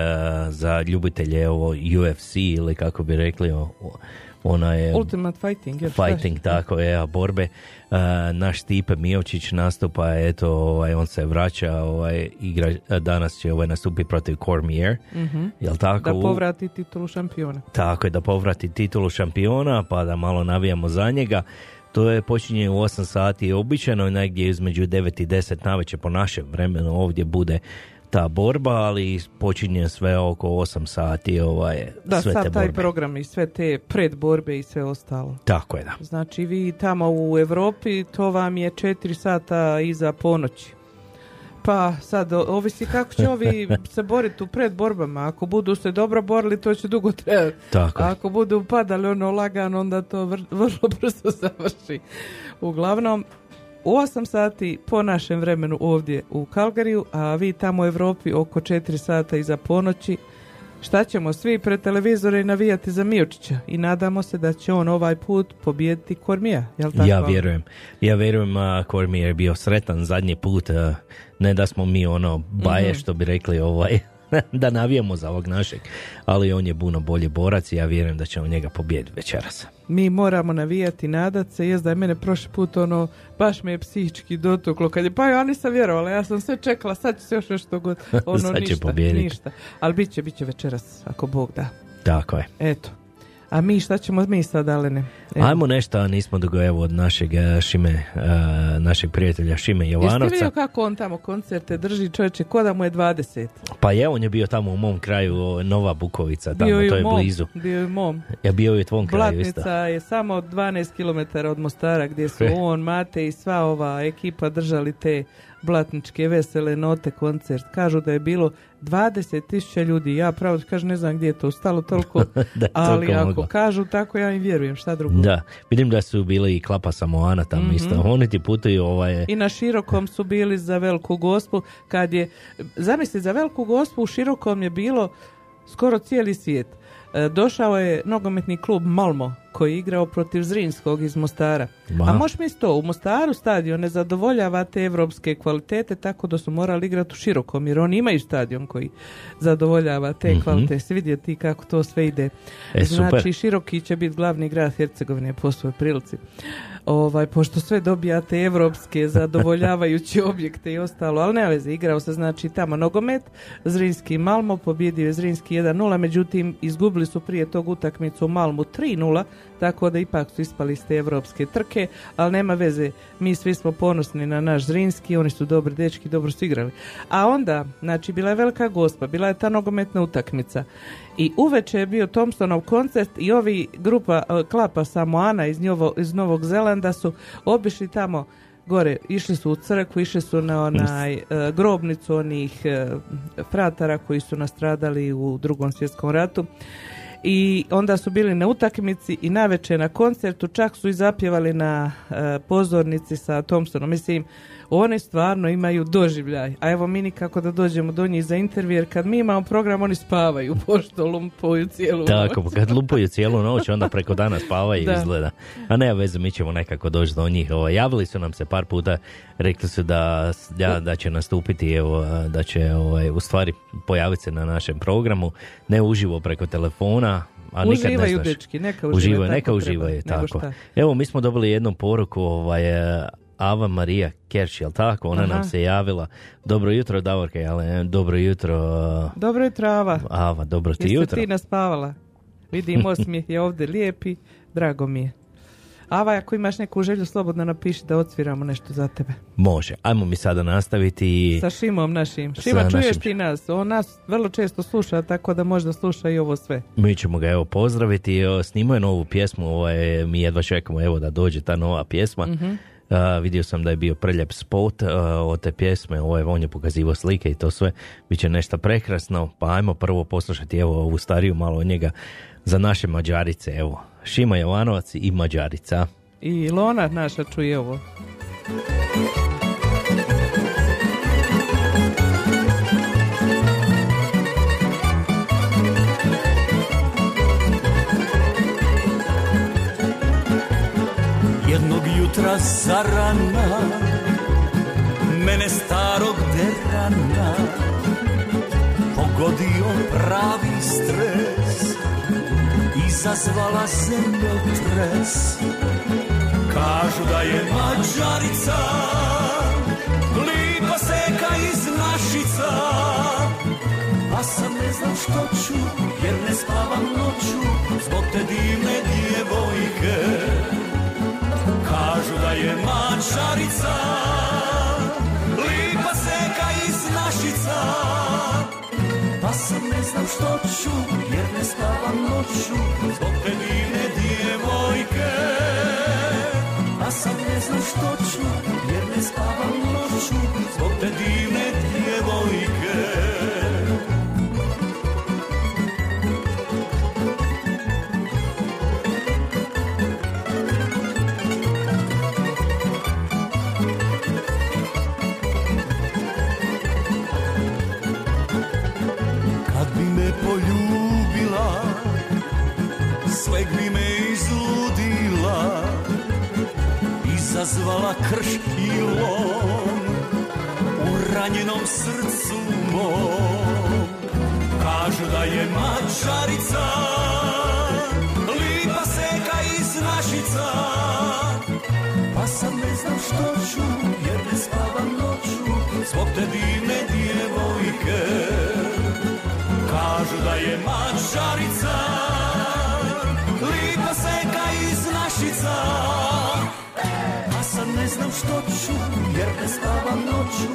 za ljubitelje ovo UFC ili kako bi rekli o- o- ona je Ultimate Fighting. jel, šta je? fighting, tako je, a borbe. Naš Stipe Mijočić nastupa, eto, ovaj, on se vraća, ovaj, igra, danas će ovaj, nastupi protiv Cormier, Mhm. jel tako? Da povrati titulu šampiona. tako je, da povrati titulu šampiona, pa da malo navijamo za njega. To je počinje u 8 sati običajno, negdje između 9 i 10 navečer po našem vremenu ovdje bude ta borba, ali počinje sve oko 8 sati ovaj, Da, sve te sad taj borbe. program i sve te predborbe i sve ostalo. Tako je, da. Znači vi tamo u Europi to vam je 4 sata iza ponoći. Pa sad ovisi kako će ovi se boriti u predborbama. Ako budu se dobro borili to će dugo trajati. Tako. A ako budu padali ono lagano onda to vr- vrlo brzo završi. Uglavnom u 8 sati po našem vremenu ovdje u Kalgariju, a vi tamo u Europi oko 4 sata iza ponoći. Šta ćemo svi pred televizore navijati za Mijočića i nadamo se da će on ovaj put pobijediti Kormija, jel tako? Ja vjerujem. Ja vjerujem a, Cormier je bio sretan zadnji put. a, ne da smo mi ono baje Mhm. što bi rekli ovaj da navijamo za ovog našeg, ali on je puno bolji borac i ja vjerujem da ćemo njega pobijediti večeras. Mi moramo navijati, nadat se, jest da je mene prošli put ono, baš me je psihički dotuklo, kad je, pa ja nisam vjerovala, ja sam sve čekala, sad će se još nešto god, ono Sad će ništa, ništa, ali bit će, bit će večeras, ako Bog da. Tako je. Eto. A mi šta ćemo mi sad, Alene? Evo. Ajmo nešto, a nismo dugo evo od našeg e, Šime, e, našeg prijatelja Šime Jeste Jovanovca. vidio kako on tamo koncerte drži čovječe, ko da mu je 20. Pa je, on je bio tamo u mom kraju, Nova Bukovica, tamo, bio to je mom, blizu. Bio u mom. Ja bio je u tvom kraju isto. Blatnica je samo 12 km od Mostara gdje su on, Mate i sva ova ekipa držali te blatničke vesele note koncert. Kažu da je bilo 20.000 ljudi. Ja pravo kažem ne znam gdje je to stalo toliko, Da ali toliko ako moglo. kažu tako ja im vjerujem. Šta drugo? Da, vidim da su bili i Klapa Samoana tamo Mhm. isto. Oni ti putuju ovaj... I na Širokom su bili za Veliku gospu, kad je, zamisli, za Veliku gospu u Širokom je bilo skoro cijeli svijet. E, Došao je nogometni klub Malmo, koji je igrao protiv Zrinskog iz Mostara. Ma. A možeš mi to, u Mostaru stadion ne zadovoljava te evropske kvalitete, tako da su morali igrati u Širokom, jer oni imaju stadion koji zadovoljava te Mhm. kvalitete. Si vidjeti kako to sve ide. E, super. znači, Široki će biti glavni grad Hercegovine po svojoj prilici. Ovaj, pošto sve dobijate evropske zadovoljavajuće objekte i ostalo, ali ne veze, igrao se znači tamo nogomet, Zrinski Malmo, pobjedio je Zrinski 1-0, međutim izgubili su prije tog utakmicu Malmu 3-0, tako da ipak su ispali iz te evropske trke, ali nema veze, mi svi smo ponosni na naš Zrinski, oni su dobri dečki, dobro su igrali. A onda, znači, bila je velika gospa, bila je ta nogometna utakmica. I uveče je bio Thompsonov koncert i ovi grupa e, Klapa Samoana iz, Njovo, iz Novog Zelanda su obišli tamo gore, išli su u crkvu, išli su na onaj e, grobnicu onih e, fratara koji su nastradali u drugom svjetskom ratu i onda su bili na utakmici i naveče na koncertu, čak su i zapjevali na e, pozornici sa Thompsonom. Mislim, oni stvarno imaju doživljaj. A evo mi nikako da dođemo do njih za intervju, jer kad mi imamo program, oni spavaju, pošto lumpuju cijelu Tako, noć. pa kad lupuju cijelu noć, onda preko dana spavaju Da. izgleda. A nema veze, mi ćemo nekako doći do njih. Ovo, javili su nam se par puta, rekli su da, da, da će nastupiti, evo, da će ovaj, u stvari pojaviti se na našem programu, ne uživo preko telefona, a nikad ne Uživaju, znaš. dečki, neka uživaju, Uživaju, tako neka uživaju, tako. Evo, mi smo dobili jednu poruku, ovaj, Ava Marija Kerš, jel tako? Ona Aha. nam se javila. Dobro jutro, Davorke, ali e, dobro jutro, Dobro je trava. Ava, dobro ti Jesi jutro. ti naspavala? Vidim, osmijeh je ovdje lijepi, drago mi je. Ava, ako imaš neku želju, slobodno napiši da odsviramo nešto za tebe. Može, ajmo mi sada nastaviti. Sa Šimom našim. Sa Šima, čuješ našim- ti nas? On nas vrlo često sluša, tako da možda sluša i ovo sve. Mi ćemo ga evo pozdraviti, snimao je novu pjesmu, ovaj, mi jedva čekamo evo da dođe ta nova pjesma. Mhm. A, vidio sam da je bio preljep spot a, od te pjesme, ovaj, on je pokazivao slike i to sve, bit će nešto prekrasno, pa ajmo prvo poslušati evo ovu stariju malo njega za naše Mađarice, evo, Šima Jovanovac i Mađarica. I Lona naša čuje ovo. Jutra zarana Mene starog derana Pogodio pravi stres Izazvala zemljotres Kažu da je mađarica Lipa seka iz našica Pa sam ne znam što ću Jer ne spavam noću Zbog te divne djevojke Kažu da je mačarica Lipa seka iz našica. Pa sam ne znam što ću Jer ne spavam noću Zbog te divne djevojke. Pa sam ne znam što ću Jer ne spavam noću Zbog te divne Izazvala krš i U ranjenom srcu mom. Kažu da je mačarica Lipa seka iz našica. Pa sad ne znam što ću Jer ne spavam noću. Zbog te divne djevojke. Kažu da je mačarica Jer ne spavam noću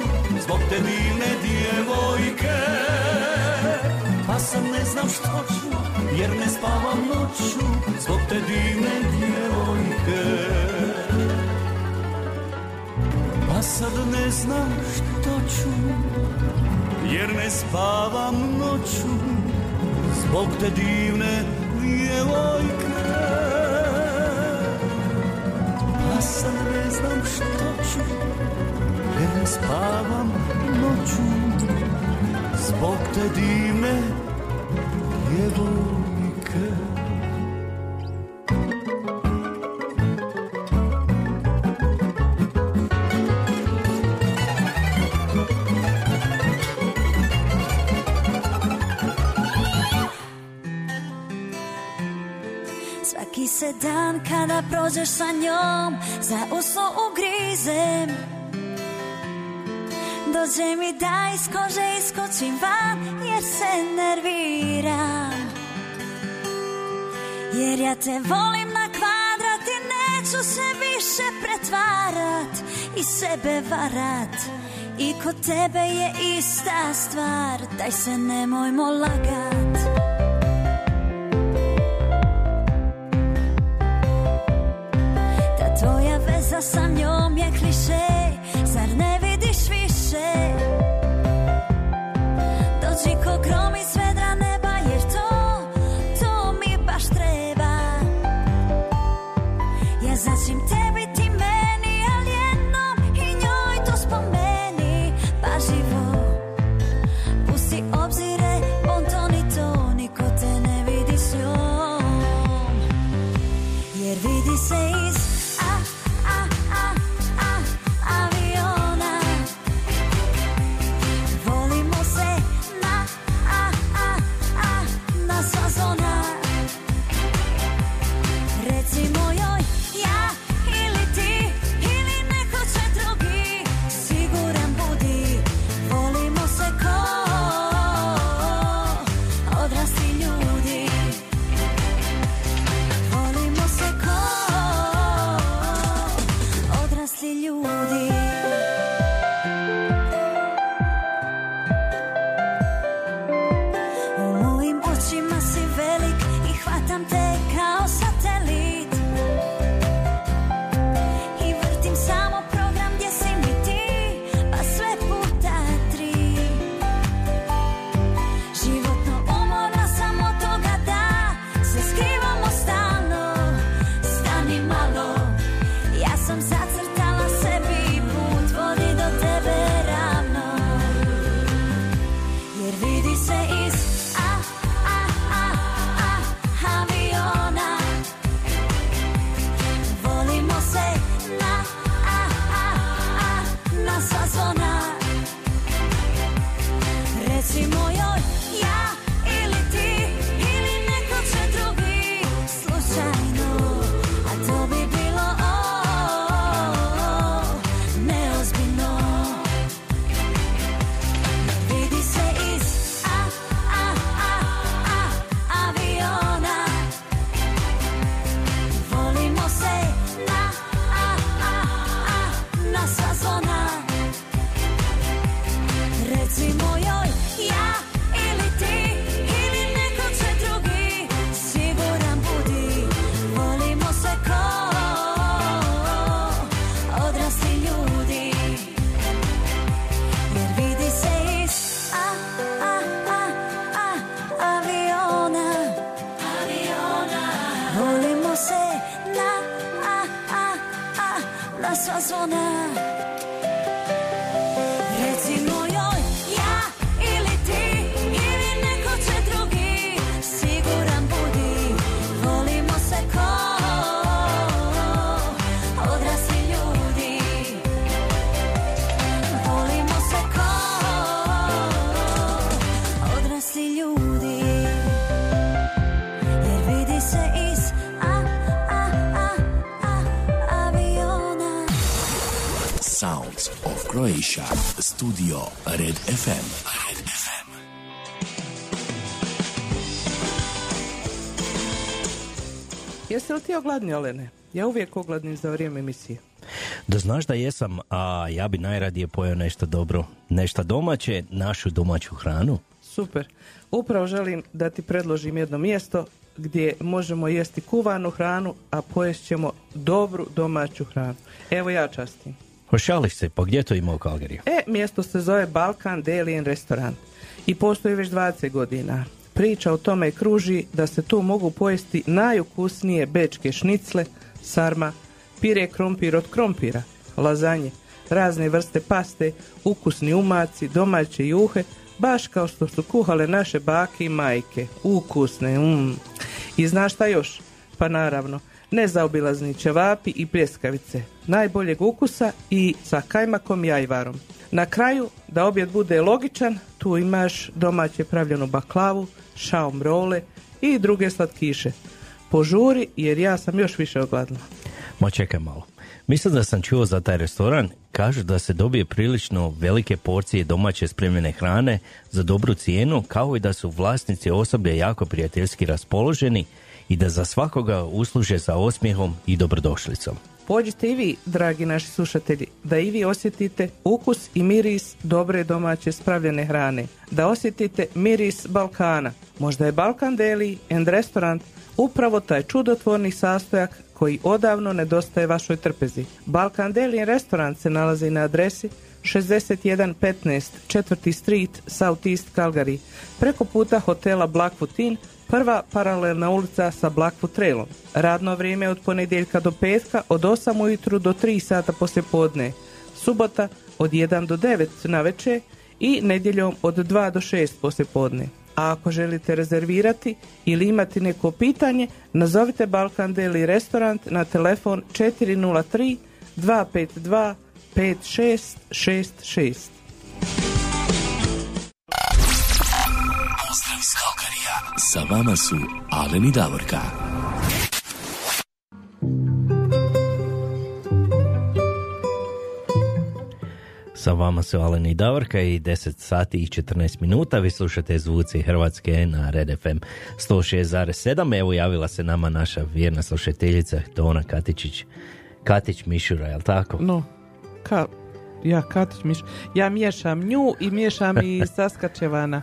Zbog te divne djevojke. Pa sad ne znam što ću Jer ne spavam noću Zbog te divne djevojke. Pa sad ne znam što ću Jer ne spavam noću Zbog te divne djevojke. A sad znam što ću Jer ne spavam noću. Zbog te divne djevojke dan kada prođeš sa njom Za uso ugrizem. Dođe mi da iz kože iskočim van Jer se nerviram. Jer ja te volim na kvadrat I neću se više pretvarat I sebe varat. I kod tebe je ista stvar Daj se nemojmo lagat sa njom je kliše Studio Red FM. Red FM. Jesi li ti ogladni, Olene? Ja uvijek ogladnim za vrijeme emisije. Da znaš da jesam, a ja bi najradije pojeo nešto dobro, nešto domaće, našu domaću hranu. Super. Upravo želim da ti predložim jedno mjesto gdje možemo jesti kuvanu hranu, a pojest ćemo dobru domaću hranu. Evo ja častim. Pošališ se, pa gdje to ima u Kalgariju? E, mjesto se zove Balkan Deli and Restaurant i postoji već 20 godina. Priča o tome kruži da se tu mogu pojesti najukusnije bečke šnicle, sarma, pire krompir od krompira, lazanje, razne vrste paste, ukusni umaci, domaće juhe, baš kao što su kuhale naše bake i majke. Ukusne, mm. I znaš šta još? Pa naravno, nezaobilazni ćevapi i pljeskavice, najboljeg ukusa i sa kajmakom i ajvarom. Na kraju, da objed bude logičan, tu imaš domaće pravljenu baklavu, šaom role i druge slatkiše. Požuri jer ja sam još više ogladna. Ma čekaj malo. Mislim da sam čuo za taj restoran, kažu da se dobije prilično velike porcije domaće spremljene hrane za dobru cijenu, kao i da su vlasnici osoblje jako prijateljski raspoloženi i da za svakoga usluže sa osmijehom i dobrodošlicom. Pođite i vi, dragi naši slušatelji, da i vi osjetite ukus i miris dobre domaće spravljene hrane. Da osjetite miris Balkana. Možda je Balkan Deli and Restaurant upravo taj čudotvorni sastojak koji odavno nedostaje vašoj trpezi. Balkan Deli and Restaurant se nalazi na adresi 6115 4. Street, South East Calgary, preko puta hotela Blackfoot Inn, prva paralelna ulica sa Blackfoot Trailom. Radno vrijeme od ponedjeljka do petka od 8 ujutru do 3 sata poslje podne. Subota od 1 do 9 na večer i nedjeljom od 2 do 6 poslje podne. A ako želite rezervirati ili imati neko pitanje, nazovite Balkan Deli Restaurant na telefon 403 252 5666. Iz Kalkarija. Sa vama su Alen i Davorka. Sa vama su Alen i Davorka i 10 sati i 14 minuta. Vi slušate zvuci Hrvatske na Red FM 106.7. Evo javila se nama naša vjerna slušateljica Tona Katičić. Katić Mišura, jel tako? No, ka, ja Katić miš, ja miješam nju i miješam i Saskačevana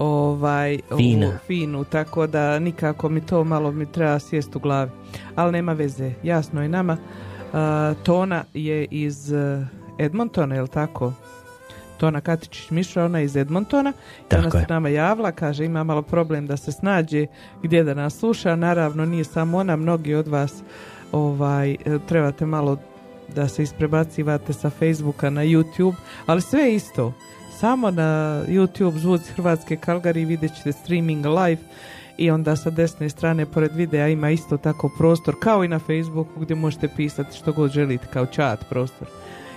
ovaj, Fina. u finu, tako da nikako mi to malo mi treba sjest u glavi. Ali nema veze, jasno je nama. A, Tona je iz eh, Edmontona, je li tako? Tona Katičić Mišra, ona je iz Edmontona. I ona se nama javila, kaže ima malo problem da se snađe gdje da nas sluša. Naravno nije samo ona, mnogi od vas ovaj, e, trebate malo da se isprebacivate sa Facebooka na YouTube, ali sve isto. Samo na YouTube zvuci Hrvatske Kalgari vidjet ćete streaming live i onda sa desne strane pored videa ima isto tako prostor kao i na Facebooku gdje možete pisati što god želite kao chat prostor.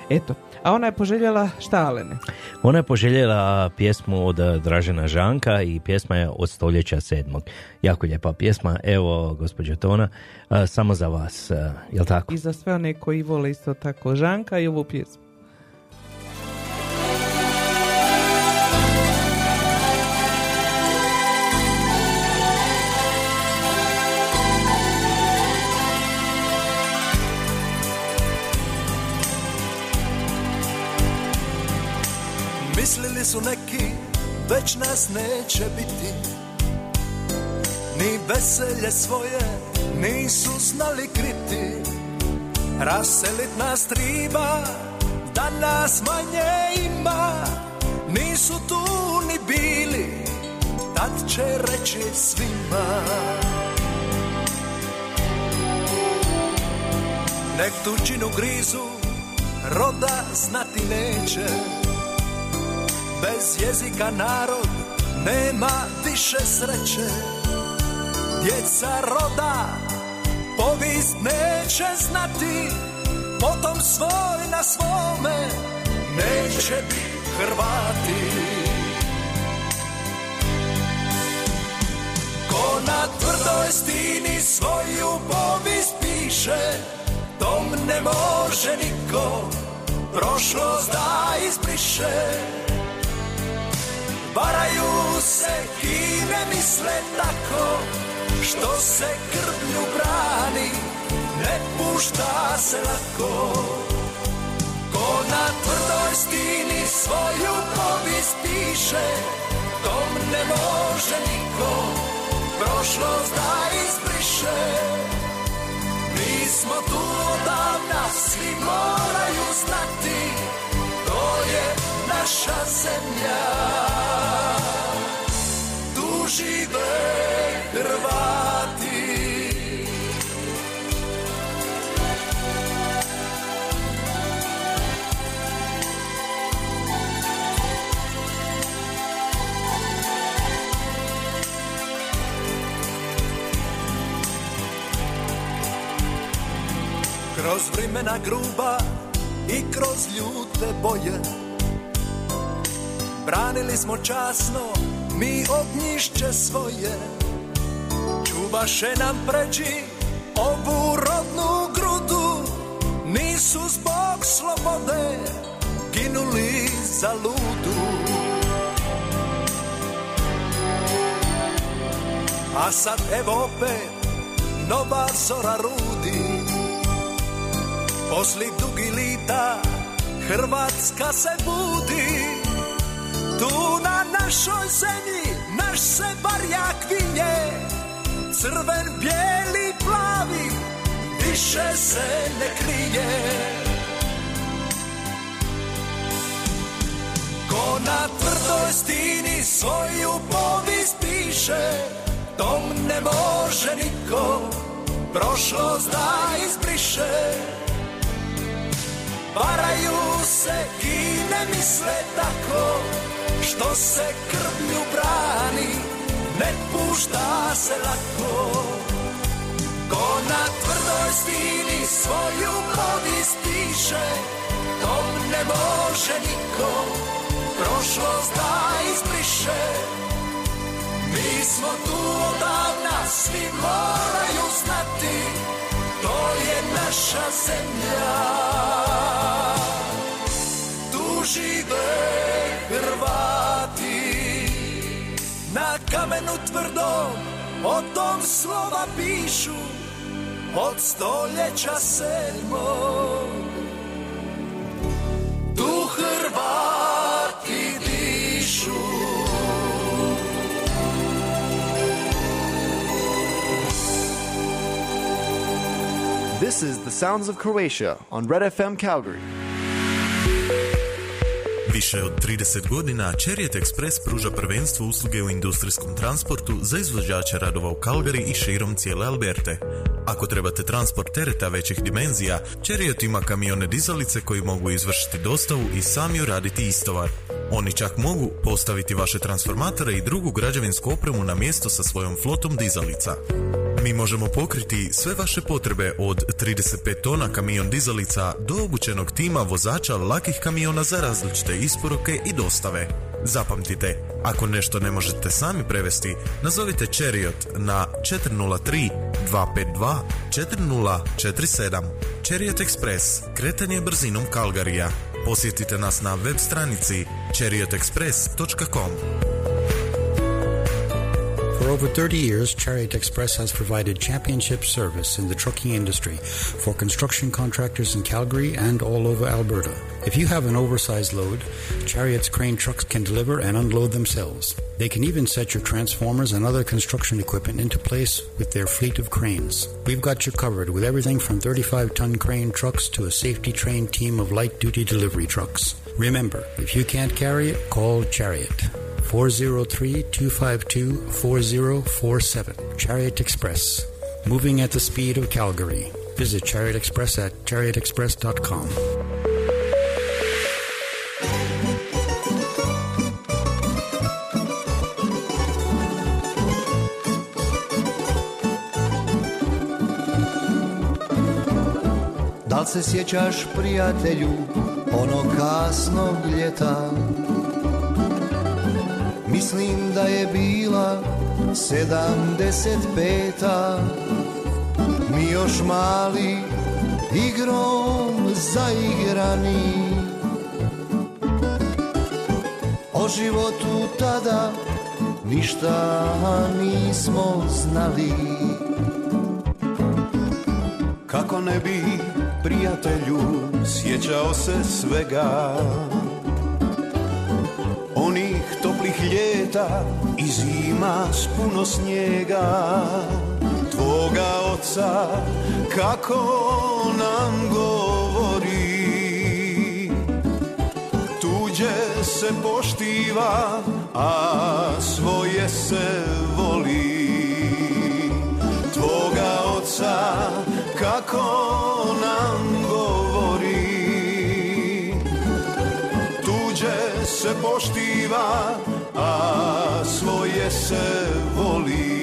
Eto, a ona je poželjela šta Alene? Ona je poželjela pjesmu od Dražena Žanka i pjesma je od stoljeća sedmog. Jako lijepa pjesma. Evo, gospođo Tona, samo za vas, jel tako? I za sve one koji vole isto tako Žanka i ovu pjesmu. Već nas neće biti. Ni veselje svoje nisu znali kriti. Raselit nas triba, da nas manje ima. Nisu tu ni bili, tad će reći svima. Nek tuđinu grizu, roda znati neće Bez jezika narod nema više sreće. Djeca roda povijest neće znati Potom svoj na svome neće biti Hrvati. Ko na tvrdoj stini svoju povijest piše Tom ne može niko prošlost da izbriše Varaju se i ne misle tako Što se krvlju brani Ne pušta se lako. Ko na tvrdoj stini svoju povijest piše Tom ne može niko Prošlost da izbriše. Mi smo tu odavna Svi moraju znati To je naša zemlja. Tu žive Hrvati. Kroz vremena gruba i kroz ljute boje. Branili smo časno mi ognjišće svoje. Čuvaše nam pređi ovu rodnu grudu. Nisu zbog slobode ginuli za ludu. A sad evo opet nova zora rudi Posli dugi lita Hrvatska se budi. Tu na našoj zemlji Naš se barjak vinje. Crven, bijeli, plavi Više se ne krije. Ko na tvrdoj stini Svoju povijest piše Tom ne može niko Prošlost da izbriše Varaju se i ne misle tako Što se krvlju brani Ne pušta se lako. Ko na tvrdoj stini Svoju povijest piše Tom ne može niko. Prošlost da izbriše. Mi smo tu odavna Svi moraju znati To je naša zemlja. Tu žive Hrvati. Na kamenu tvrdom O tom slova pišu Od stoljeća sedmog. Tu Hrvati This is the sounds of Croatia on Red FM Calgary. Više od 30 godina Chariot Express pruža prvenstvo usluge u industrijskom transportu za izvođače radova u Calgary i širom cijele Alberte. Ako trebate transport tereta većih dimenzija, Chariot ima kamione dizalice koji mogu izvršiti dostavu i sami uraditi istovar. Oni čak mogu postaviti vaše transformatore i drugu građevinsku opremu na mjesto sa svojom flotom dizalica. Mi možemo pokriti sve vaše potrebe od 35 tona kamion dizalica do obučenog tima vozača lakih kamiona za različite isporuke i dostave. Zapamtite, ako nešto ne možete sami prevesti, nazovite Chariot na 403 252 4047. Chariot Express, kretanje brzinom Kalgarija. Посетите нас на веб страници chariotexpress.com. For over 30 years, Chariot Express has provided championship service in the trucking industry for construction contractors in Calgary and all over Alberta. If you have an oversized load, Chariot's crane trucks can deliver and unload themselves. They can even set your transformers and other construction equipment into place with their fleet of cranes. We've got you covered with everything from 35 ton crane trucks to a safety trained team of light duty delivery trucks. Remember, if you can't carry it, call Chariot. 403 252 4047. Chariot Express. Moving at the speed of Calgary. Visit Chariot Express at chariotexpress.com. Da li se sjećaš prijatelju onog kasnog ljeta? Mislim da je bila sedamdeset peta Mi još mali igrom zaigrani. O životu tada ništa nismo znali. Kako ne bi prijatelju sjećao se svega. Onih toplih ljeta i zima s puno snijega. Tvoga oca kako nam govori. Tuđe se poštiva, a svoje se voli. Tvoga oca kako nam govori? Tuđe se poštiva, a svoje se voli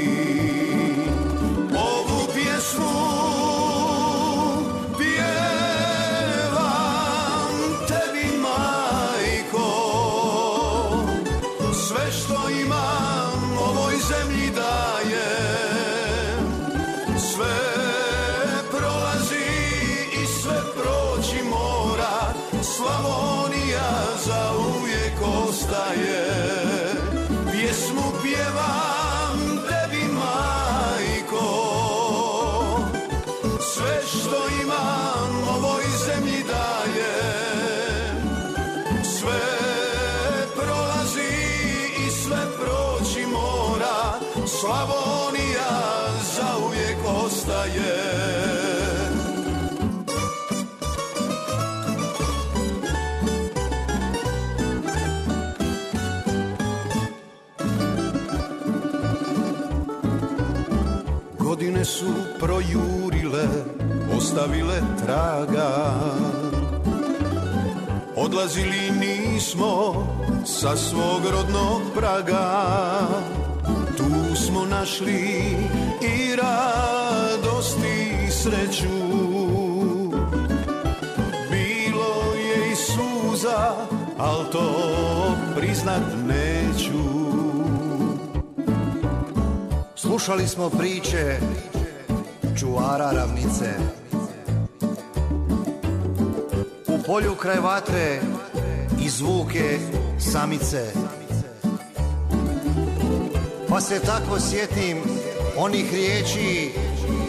projurile, ostavile traga. Odlazili nismo sa svog rodnog praga. Tu smo našli i radost i sreću. Bilo je i suza, al to priznat neću. Slušali smo priče čuvara ravnice. U polju kraj vatre i zvuke samice. Pa se tako sjetim onih riječi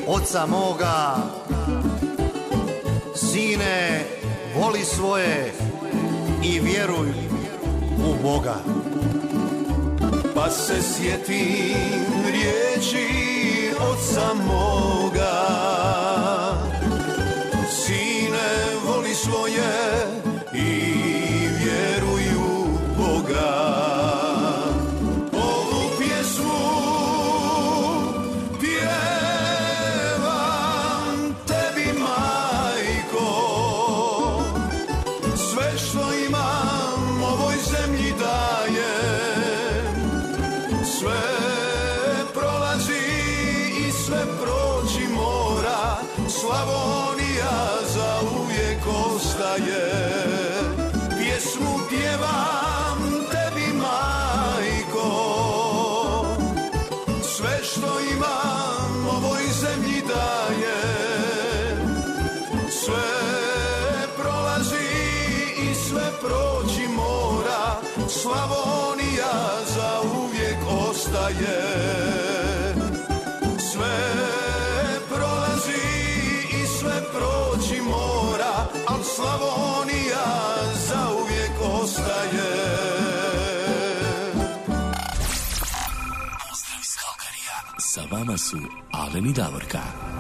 oca moga. Sine, voli svoje i vjeruj u Boga. Pa se sjetim riječi oca moga Slavonija za uvijek ostaje Pozdrav iz Kalkarija. Sa vama su Alen i Davorka.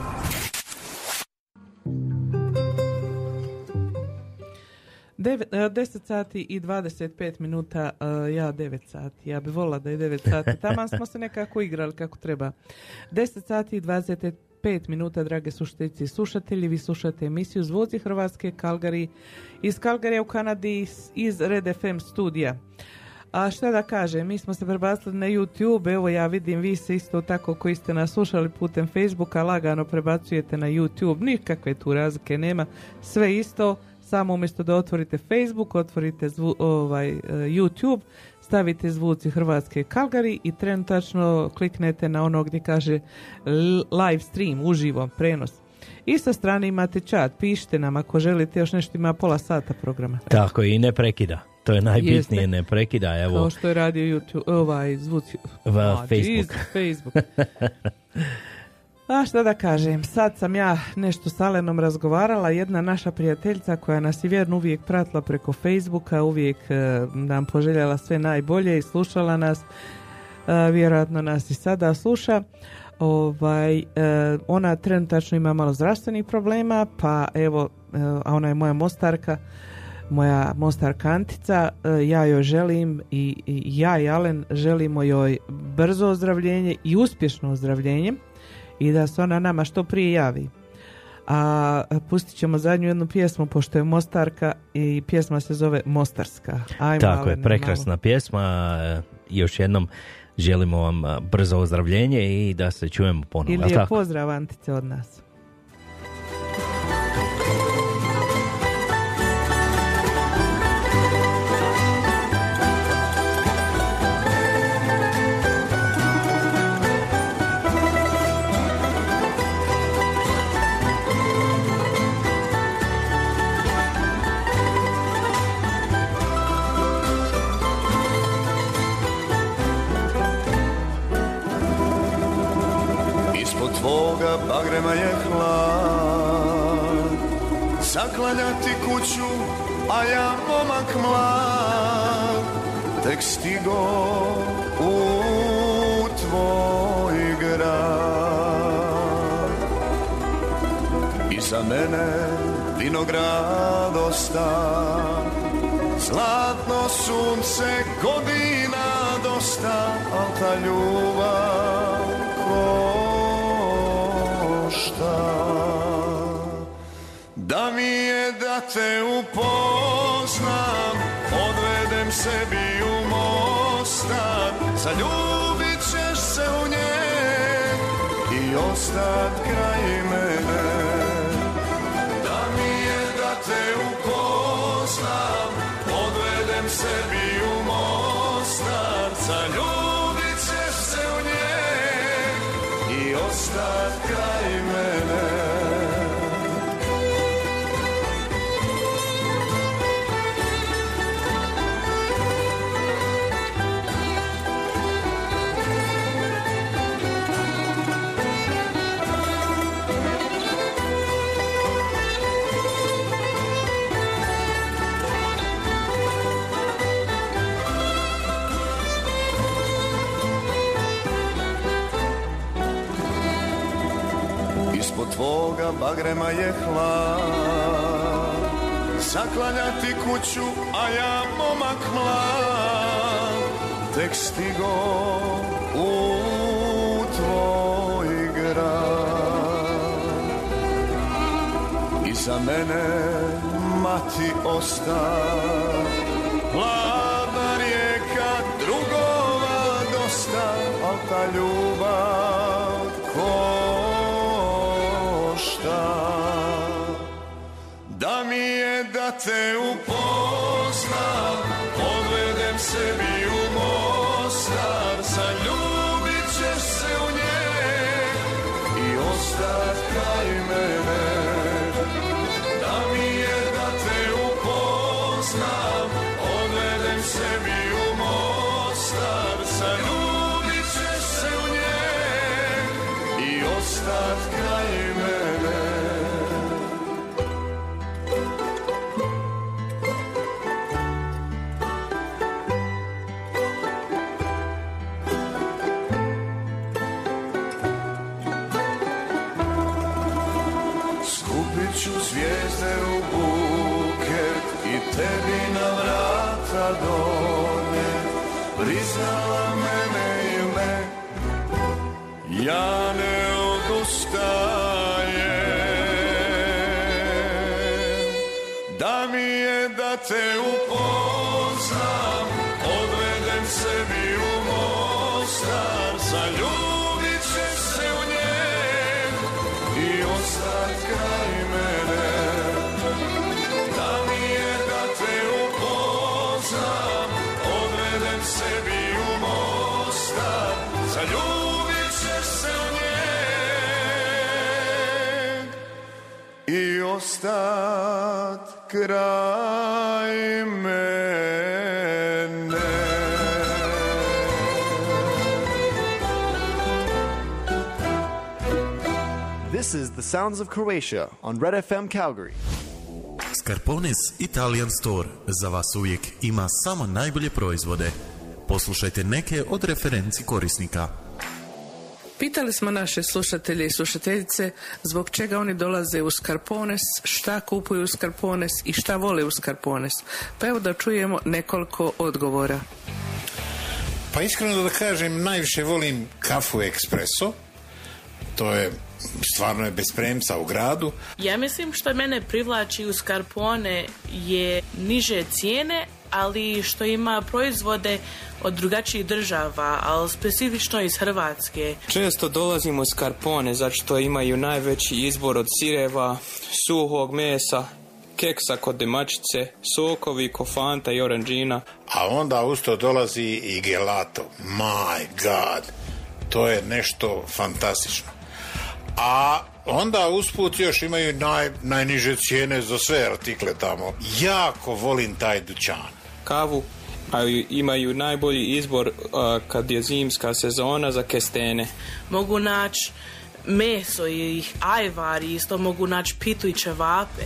10 sati i 25 minuta, e, ja 9 sati. Ja bi volila da je 9 sati. Taman smo se nekako igrali kako treba. 10 sati i 25 minuta, drage slušateljice i slušatelji. Vi slušate emisiju Zvoci Hrvatske, Kalgari, iz Kalgarija u Kanadi, iz Red FM studija. A šta da kažem, mi smo se prebacili na YouTube, evo ja vidim vi se isto tako koji ste nas slušali putem Facebooka lagano prebacujete na YouTube, nikakve tu razlike nema, sve isto, samo umjesto da otvorite Facebook, otvorite zvu- ovaj, e, YouTube, stavite zvuci Hrvatske Kalgari i trenutačno kliknete na ono gdje kaže live stream, uživo, prenos. I sa strane imate chat, pišite nam ako želite, još nešto ima pola sata programa. Tako i ne prekida. To je najbitnije, Jeste. ne prekidaj, evo. Kao što je radio YouTube, ovaj A, Facebook. Facebook. A šta da kažem, sad sam ja nešto s Alenom razgovarala, jedna naša prijateljica koja nas je vjerno uvijek pratila preko Facebooka, uvijek e, nam poželjela sve najbolje i slušala nas, e, vjerojatno nas i sada sluša. Ovaj, e, ona trenutačno ima malo zdravstvenih problema, pa evo, e, a ona je moja mostarka, moja mostarka Antica, e, ja joj želim i, i ja i Alen želimo joj brzo ozdravljenje i uspješno ozdravljenje i da se ona nama što prije javi. A pustit ćemo zadnju jednu pjesmu pošto je Mostarka i pjesma se zove Mostarska. Ajmo, Tako je, prekrasna malo. pjesma. e, Još jednom želimo vam a, brzo ozdravljenje i da se čujemo ponovo. Ili jel je pozdrav Antice od nas. Hlad Zaklanjati kuću, a ja momak mlad Tek stigo u tvoj grad. Iza mene vinograd osta Zlatno sunce godina dosta Al ta ljubav je da te upoznam Odvedem sebi u Mostar Zaljubit ćeš se u nje I ostat kraj mene. Da mi je da te upoznam Odvedem sebi u Mostar Zaljubit ćeš se u nje I ostat kraj mene tvoga bagrema je hlad. Zaklanjati kuću, a ja momak mlad. Tek stigo u tvoj grad. Iza mene mati osta. Hladna rijeka drugova dosta. Al ta ljubav te upoznam Odvedem sebi kraj. This is the sounds of Croatia on Red FM Calgary. Scarpone's Italian Store za vas uvijek ima samo najbolje proizvode. Poslušajte neke od referenci korisnika. Pitali smo naše slušatelje i slušateljice zbog čega oni dolaze u Skarpones, šta kupuju u Skarpones i šta vole u Skarpones. Pa evo da čujemo nekoliko odgovora. Pa iskreno da kažem, najviše volim kafu ekspreso. To je stvarno je bez premca u gradu. Ja mislim što mene privlači u Skarpone je niže cijene, ali što ima proizvode od drugačijih država, ali specifično iz Hrvatske. Često dolazim u Skarpone, zato što imaju najveći izbor od sireva, suhog mesa, keksa kod demačice, sokovi, kofanta i oranđina. A onda usto dolazi i gelato. My God! To je nešto fantastično. A onda usput još imaju naj, najniže cijene za sve artikle tamo. Jako volim taj dućan. Kavu a imaju najbolji izbor a, kad je zimska sezona za kestene. Mogu naći meso i ajvar, isto mogu naći pitu i čevape.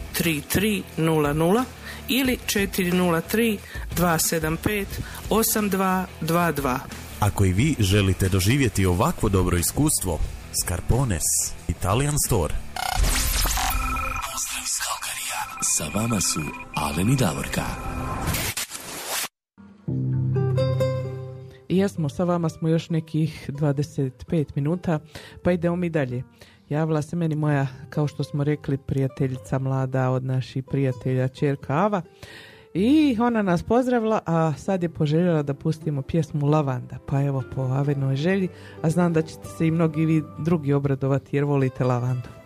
3300 ili 403 275 8222. Ako i vi želite doživjeti ovakvo dobro iskustvo, Scarpones Italian Store. Pozdrav iz Kalkarija. Sa vama su Alen i Davorka. Jesmo, sa vama smo još nekih 25 minuta, pa idemo mi dalje. Javila se meni moja, kao što smo rekli, prijateljica mlada od naših prijatelja Čerka Ava. I ona nas pozdravila, a sad je poželjela da pustimo pjesmu Lavanda. Pa evo po Avenoj želji, a znam da ćete se i mnogi vi drugi obradovati jer volite lavandu.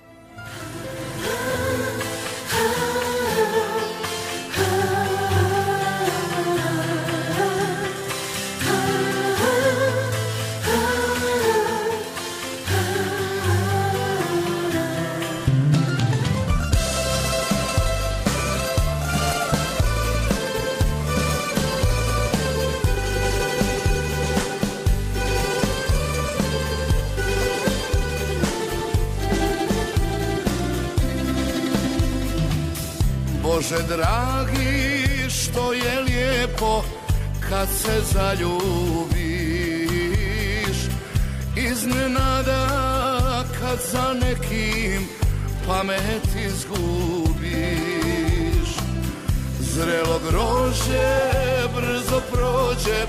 Bože dragi, što je lijepo kad se zaljubiš. Iznenada kad za nekim pamet izgubiš. Zrelo grože brzo prođe,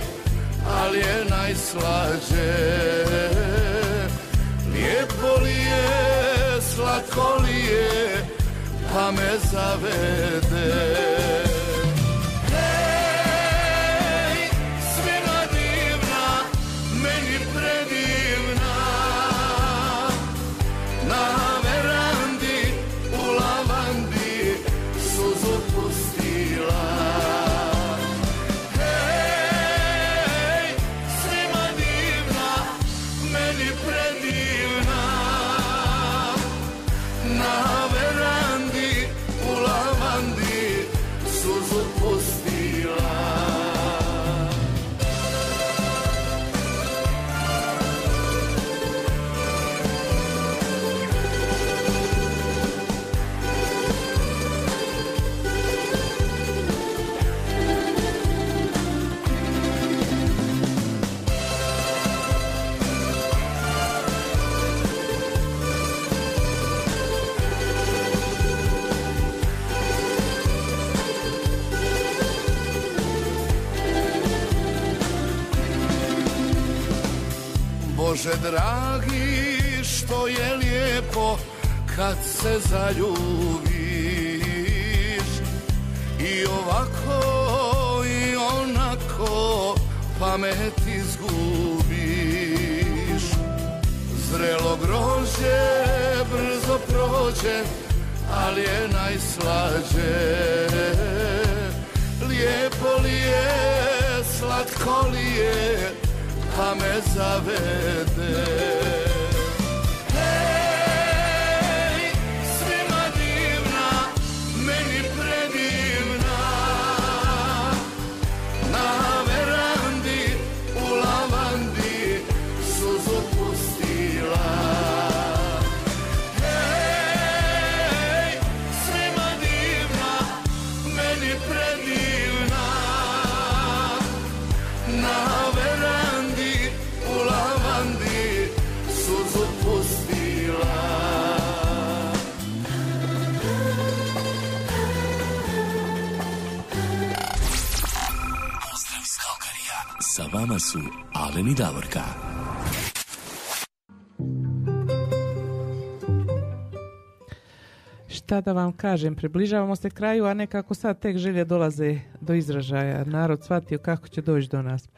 ali je najslađe. Lijepo li je, slatko li je, pa me zavede Bože dragi, što je lijepo kad se zaljubiš I ovako i onako pamet izgubiš Zrelo grožđe brzo prođe, ali je najslađe. Lijepo li je, slatko li je, pa me zavede. Su Alen i Davorka. Šta da vam kažem, približavamo se kraju, a nekako sad tek želje dolaze do izražaja. Narod shvatio kako će doći do nas.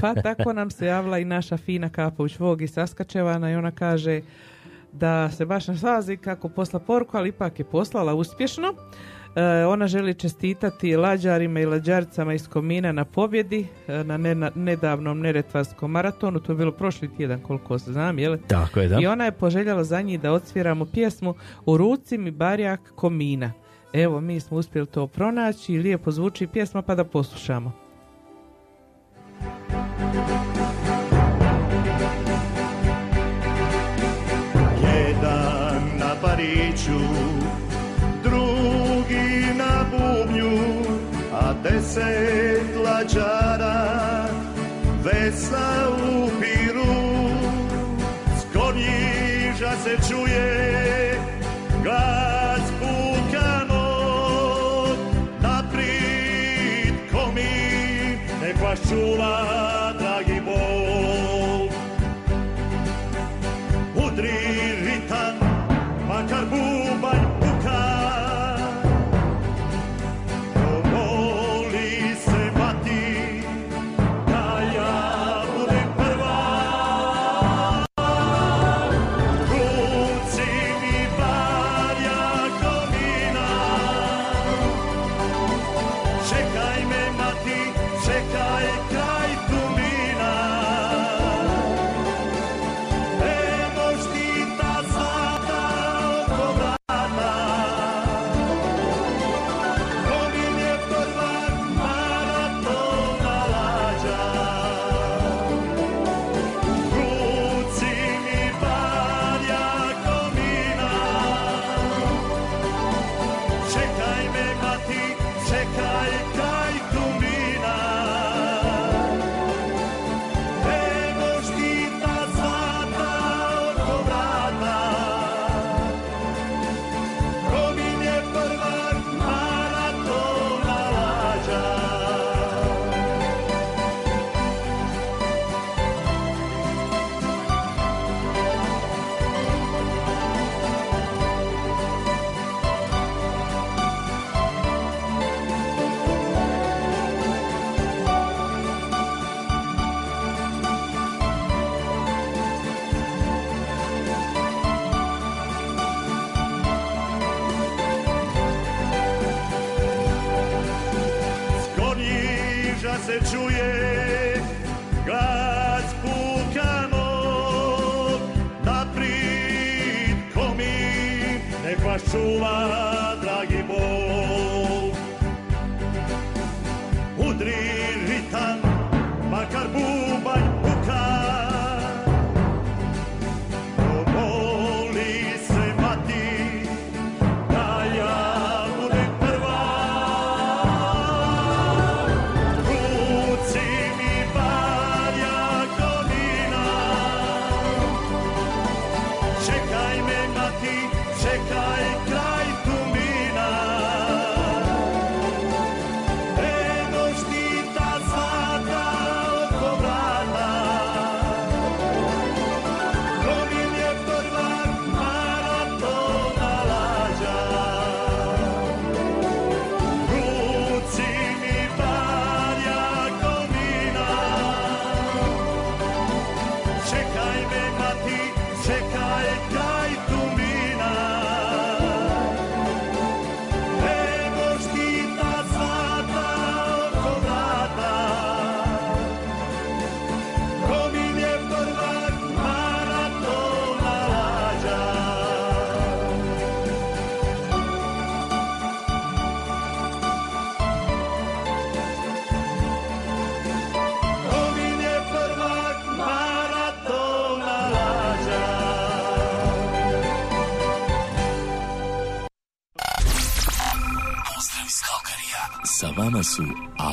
Pa tako nam se javila i naša fina Kapović Vog iz Saskačevana i ona kaže da se baš ne slazi kako posla poruku, ali ipak je poslala uspješno. E, ona želi čestitati lađarima i lađaricama iz Komina na pobjedi e, na ne- nedavnom neretvarskom maratonu. To je bilo prošli tjedan koliko se znam, jel? Tako je, da. I ona je poželjela za njih da odsviramo pjesmu U ruci mi barjak Komina. Evo, mi smo uspjeli to pronaći i lijepo zvuči pjesma pa da poslušamo. Jedan na pariću, deset lađara vesla u piru. S konjiža se čuje glas pukanog, naprijed komi, nek vas čuva,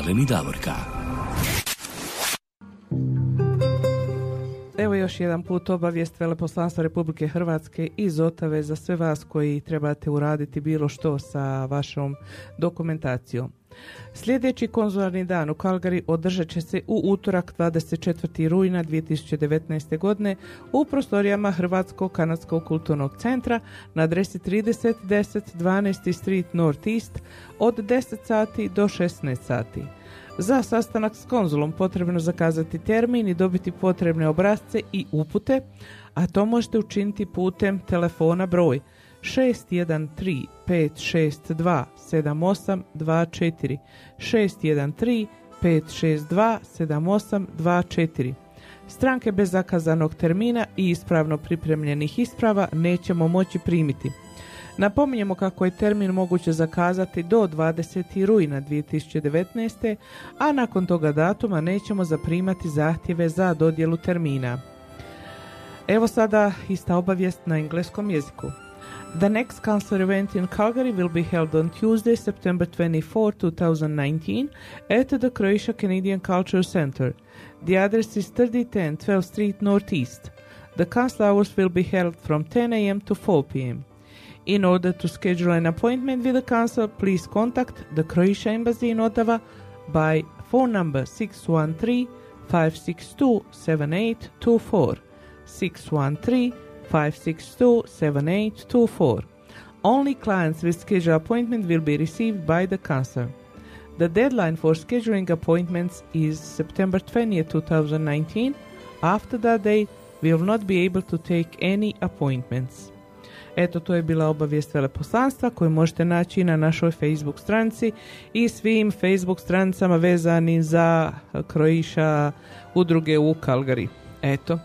Alen i Davorka. Evo još jedan put obavijest Veleposlanstva Republike Hrvatske iz Otave za sve vas koji trebate uraditi bilo što sa vašom dokumentacijom. Sljedeći konzularni dan u Kalgari održat će se u utorak 24. rujna 2019. godine u prostorijama Hrvatskog kanadskog kulturnog centra na adresi 30 10 12. Street North East od 10 sati do 16 sati. Za sastanak s konzulom potrebno zakazati termin i dobiti potrebne obrazce i upute, a to možete učiniti putem telefona broj 613 562 7824 613 562 7824 Stranke bez zakazanog termina i ispravno pripremljenih isprava nećemo moći primiti. Napominjemo kako je termin moguće zakazati do 20. rujna 2019. a nakon toga datuma nećemo zaprimati zahtjeve za dodjelu termina. Evo sada ista obavijest na engleskom jeziku. The next Counselor event in Calgary will be held on Tuesday, September 24, 2019, at the Croatia Canadian Cultural Center. The address is 3010 12th Street Northeast. The council hours will be held from 10 a.m. to 4 p.m. In order to schedule an appointment with the council, please contact the Croatia Embassy in Ottawa by phone number 613 562 7824. 613 562 7824. Only clients with scheduled appointment will be received by the council. The deadline for scheduling appointments is September 20, 2019. After that date, we will not be able to take any appointments. Eto, to je bila obavijest veleposlanstva koju možete naći na našoj Facebook stranici i svim Facebook stranicama vezani za Kroiša udruge u Kalgari. Eto,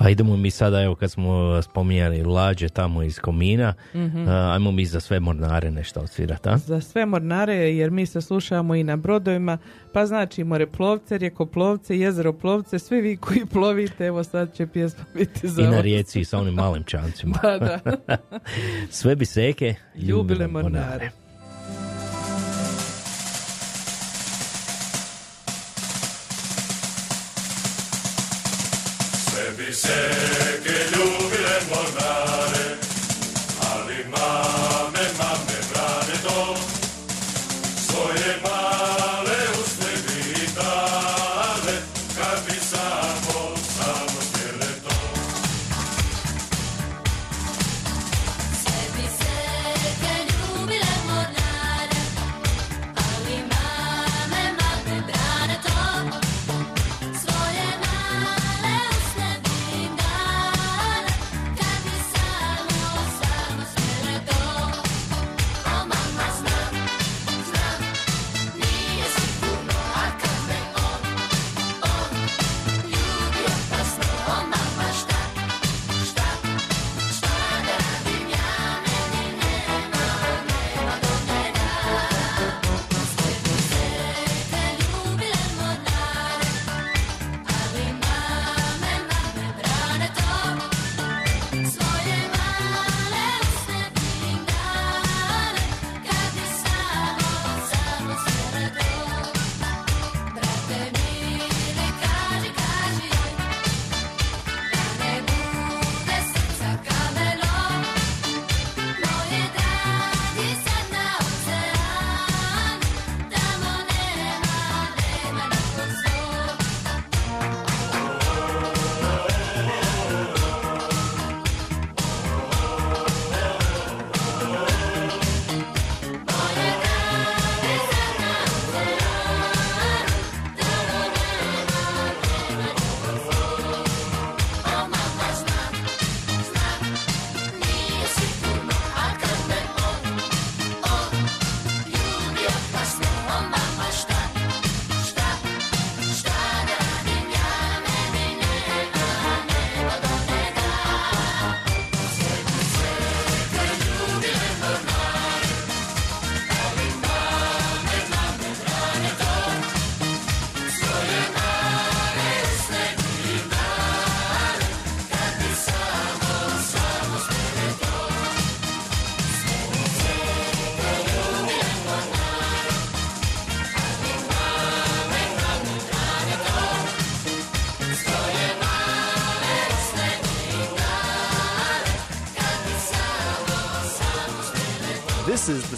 A idemo mi sada, evo kad smo spominjali lađe tamo iz Komina, Mhm. a, ajmo mi za sve mornare nešto odsvirati, a? za sve mornare, jer mi se slušamo i na brodovima, pa znači moreplovce, rijekoplovce, jezeroplovce, svi vi koji plovite, evo sad će pjesma biti za I na rijeci sa onim malim čancima. Da, da. sve bi seke Ljubile mornare. Sve bi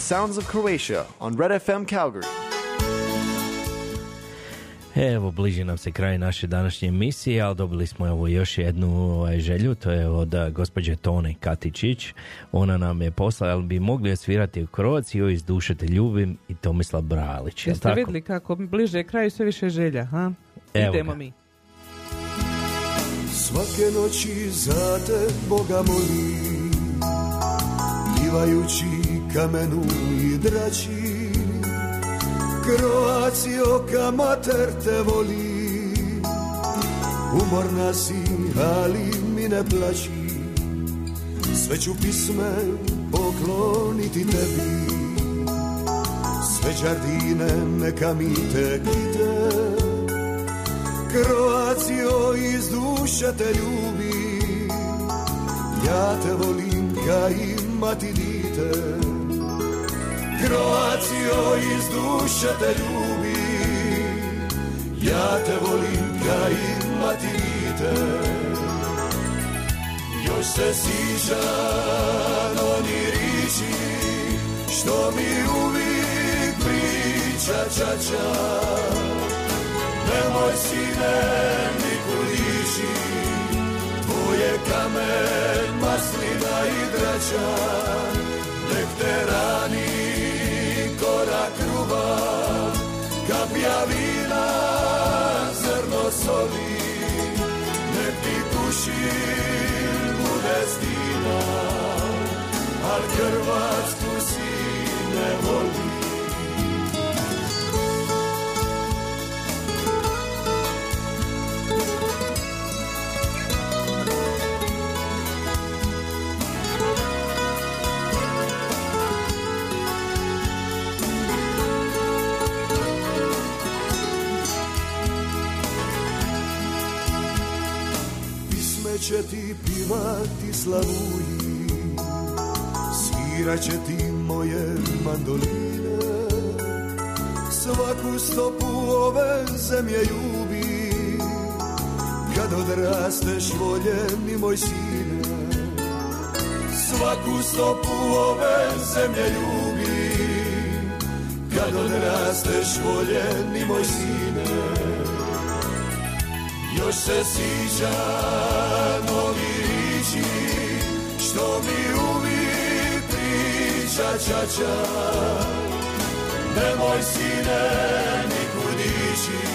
Sounds of Croatia on Red FM Calgary. Evo, bliži nam se kraj naše današnje emisije, ali dobili smo evo još jednu ovaj, želju, to je od a, gospođe Tone Katičić. Ona nam je poslala, ali bi mogli je svirati u Kroaci, joj iz duše te ljubim i Tomislav Bralić. Jeste tako? vidjeli kako bliže kraju sve više želja, ha? Evo Idemo ga. mi. Svake noći za te Boga molim kamenu i drači ka mater te voli. Umorna si, ali mi ne plaći. Sve ću pisme pokloniti tebi. Sve đardine neka mi te kite. Kroacijo iz duše te ljubi. Ja te volim ka i mati dite Kroacijo iz duše te ljubi. Ja te volim ka i mati dite Još se sižan oni riči Što mi uvijek priča čača Nemoj sine Nikulići Tvoje kamen, maslina i drača. Nek te rani korak kruva Kapja vina, zrno soli. Nek ti kušin bude stina Al Hrvatsku si ne voli će ti pivati slavuji Svirat će ti moje mandoline. Svaku stopu ove zemlje ljubi Kad odrasteš voljeni moj sine. Svaku stopu ove zemlje ljubi Kad odrasteš voljeni moj sine još se sviđa novi riči Što mi uvijek priča čača Nemoj sine nikud ići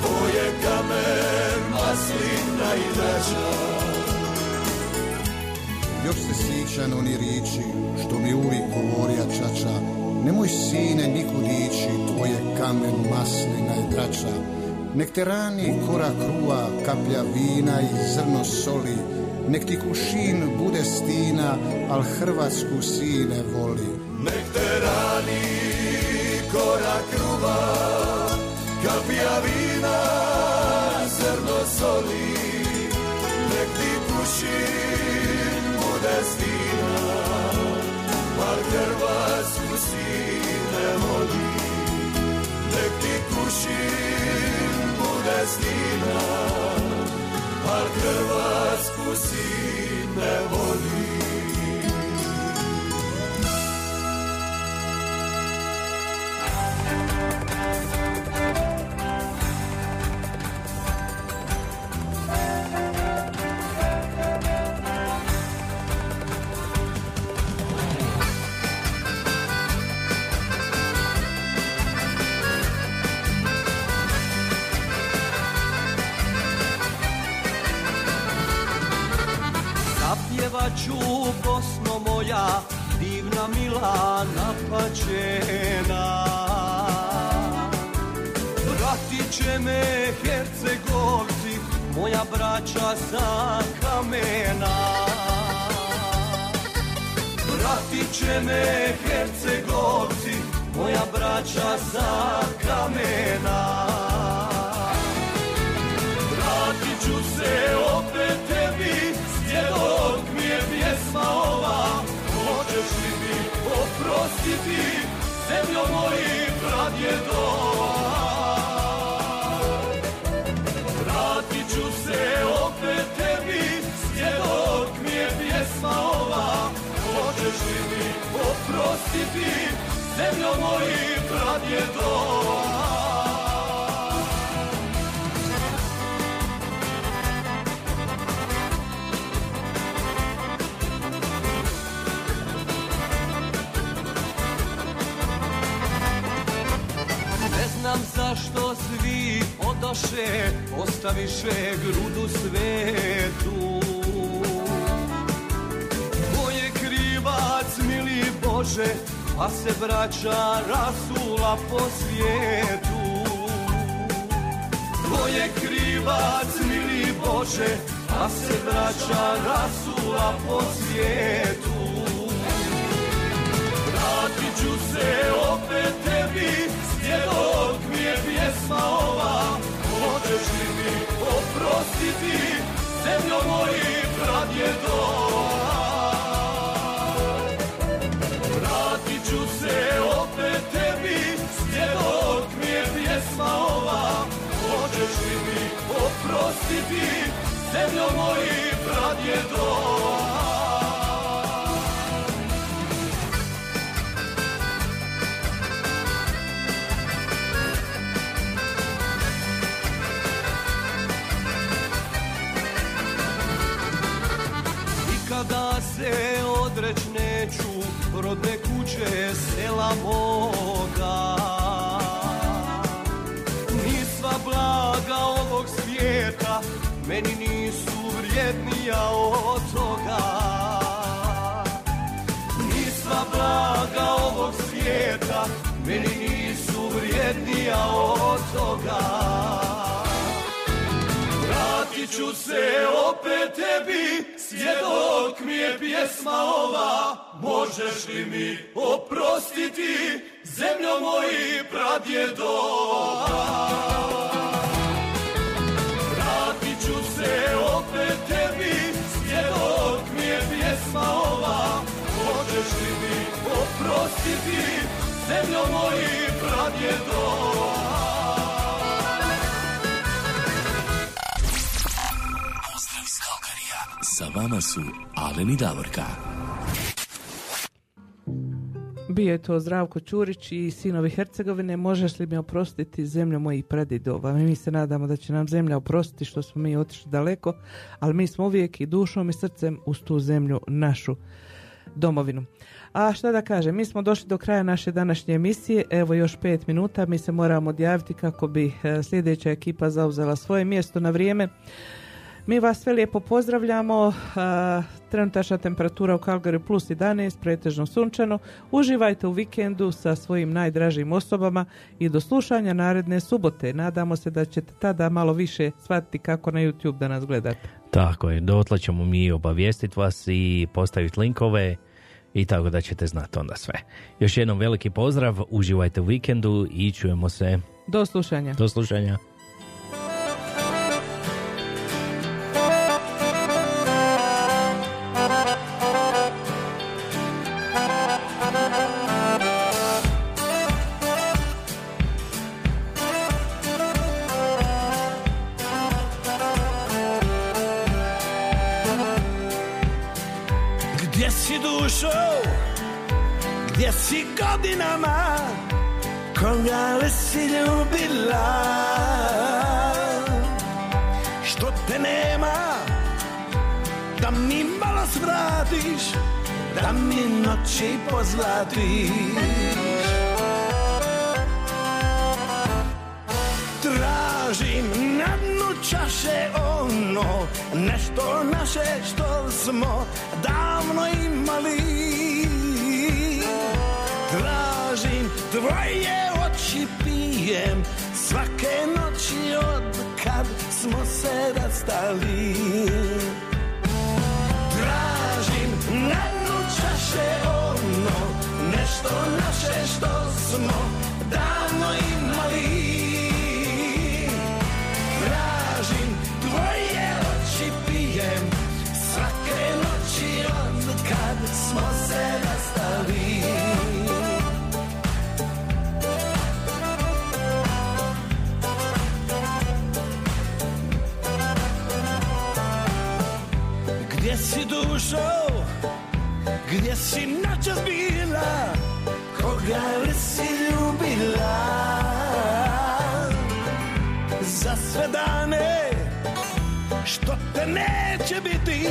Tvoje kamen, maslina i drača Još se sićan oni riči, što mi uvijek govorija čača. Nemoj sine nikud ići, tvoje kamen, maslina i drača. Nek te rani kora kruva, kaplja vina i zrno soli. Nek ti kušin bude stina, al Hrvatsku sine voli. Nek te rani korak kruva Kapija vina, zrno soli Nek ti kušin bude stina Al Hrvatsku sine voli Nek ti kušin bude stina Al Hrvatsku sine voli braća sa kamena. Vratit će me Hercegovci, moja braća sa kamena. Vratit ću se opet tebi, dok mi je pjesma ova Hoćeš li mi oprostiti zemljo mojih pradjedova pradjedova Ne znam zašto svi odoše, ostaviše grudu svetu. Ko je krivac, mili Bože, pa se vraća rasula po svijetu. Ko je krivac, mili Bože, pa se vraća rasula po svijetu. Vratit ću se opet tebi, svjedok mi je pjesma ova. Možeš li mi oprostiti, zemljo moji pradjedova? Ću se opet tebi, svjedok mi je pjesma ova. Možeš li mi oprostiti, zemljo moji pradjedova? I kada se odreć neću rodne kuće sela moga. Ni sva blaga ovog svijeta meni nisu vrijednija od toga. Ni blaga ovog svijeta meni nisu vrijednija od toga Vratit ću se opet tebi, svjedok mi je pjesma ova. Možeš li mi oprostiti, zemljo moji pradjedova? Vratit ću se opet tebi, svjedok mi je pjesma ova. Možeš li mi oprostiti, zemljo moji pradjedova? Sa vama su Alen i Davorka. Bio je to Zdravko Ćurić i sinovi Hercegovine. Možeš li mi oprostiti zemlju mojih predidova? Mi se nadamo da će nam zemlja oprostiti što smo mi otišli daleko, ali mi smo uvijek i dušom i srcem uz tu zemlju našu domovinu. A šta da kažem, mi smo došli do kraja naše današnje emisije, evo još pet minuta, mi se moramo odjaviti kako bi e, sljedeća ekipa zauzela svoje mjesto na vrijeme. Mi vas sve lijepo pozdravljamo. Trenutačna temperatura u Calgary plus 11, pretežno sunčano. Uživajte u vikendu sa svojim najdražim osobama i do slušanja naredne subote. Nadamo se da ćete tada malo više shvatiti kako na YouTube da nas gledate. Tako je, dotle ćemo mi obavijestiti vas i postaviti linkove i tako da ćete znati onda sve. Još jednom veliki pozdrav, uživajte u vikendu i čujemo se. Do slušanja. Do slušanja. Si ljubila? Što te nema, da mi malo svratiš, da mi noći pozlatiš. Tražim na dnu čaše ono Nešto naše što smo davno imali Tražim tvoje oči pijem Svake noći od kad smo se rastali. Tražim na dnu čaše ono Nešto naše što smo davno imali. Tražim tvoje oči pijem. Svake noći od kad smo se rastali si noćas bila Koga li si ljubila Za sve dane što te neće biti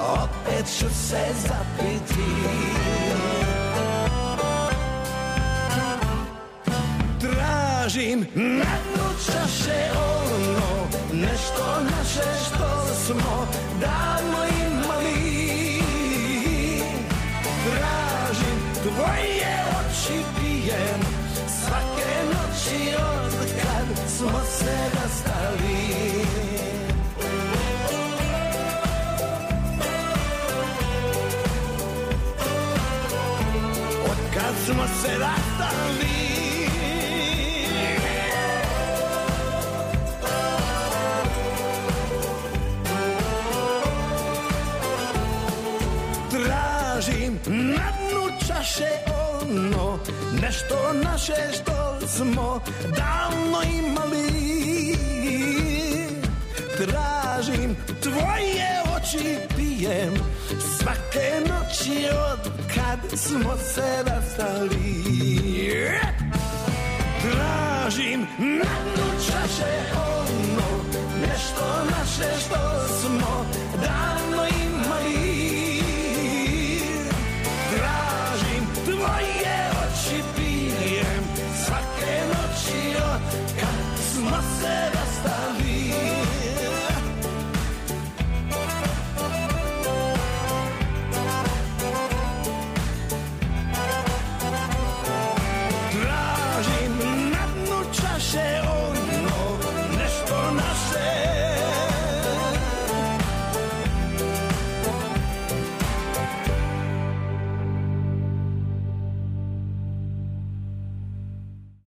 Opet ću se zapiti. Tražim na dnu čaše ono Nešto naše što smo davno imali smo se rastali Od kad smo se rastali Tražim na dnu čaše ono Nešto naše što smo davno imali. Tražim tvoje oči pijem Svake noći od kad smo se rastali. Tražim na dnu čaše ono Nešto naše što smo davno imali.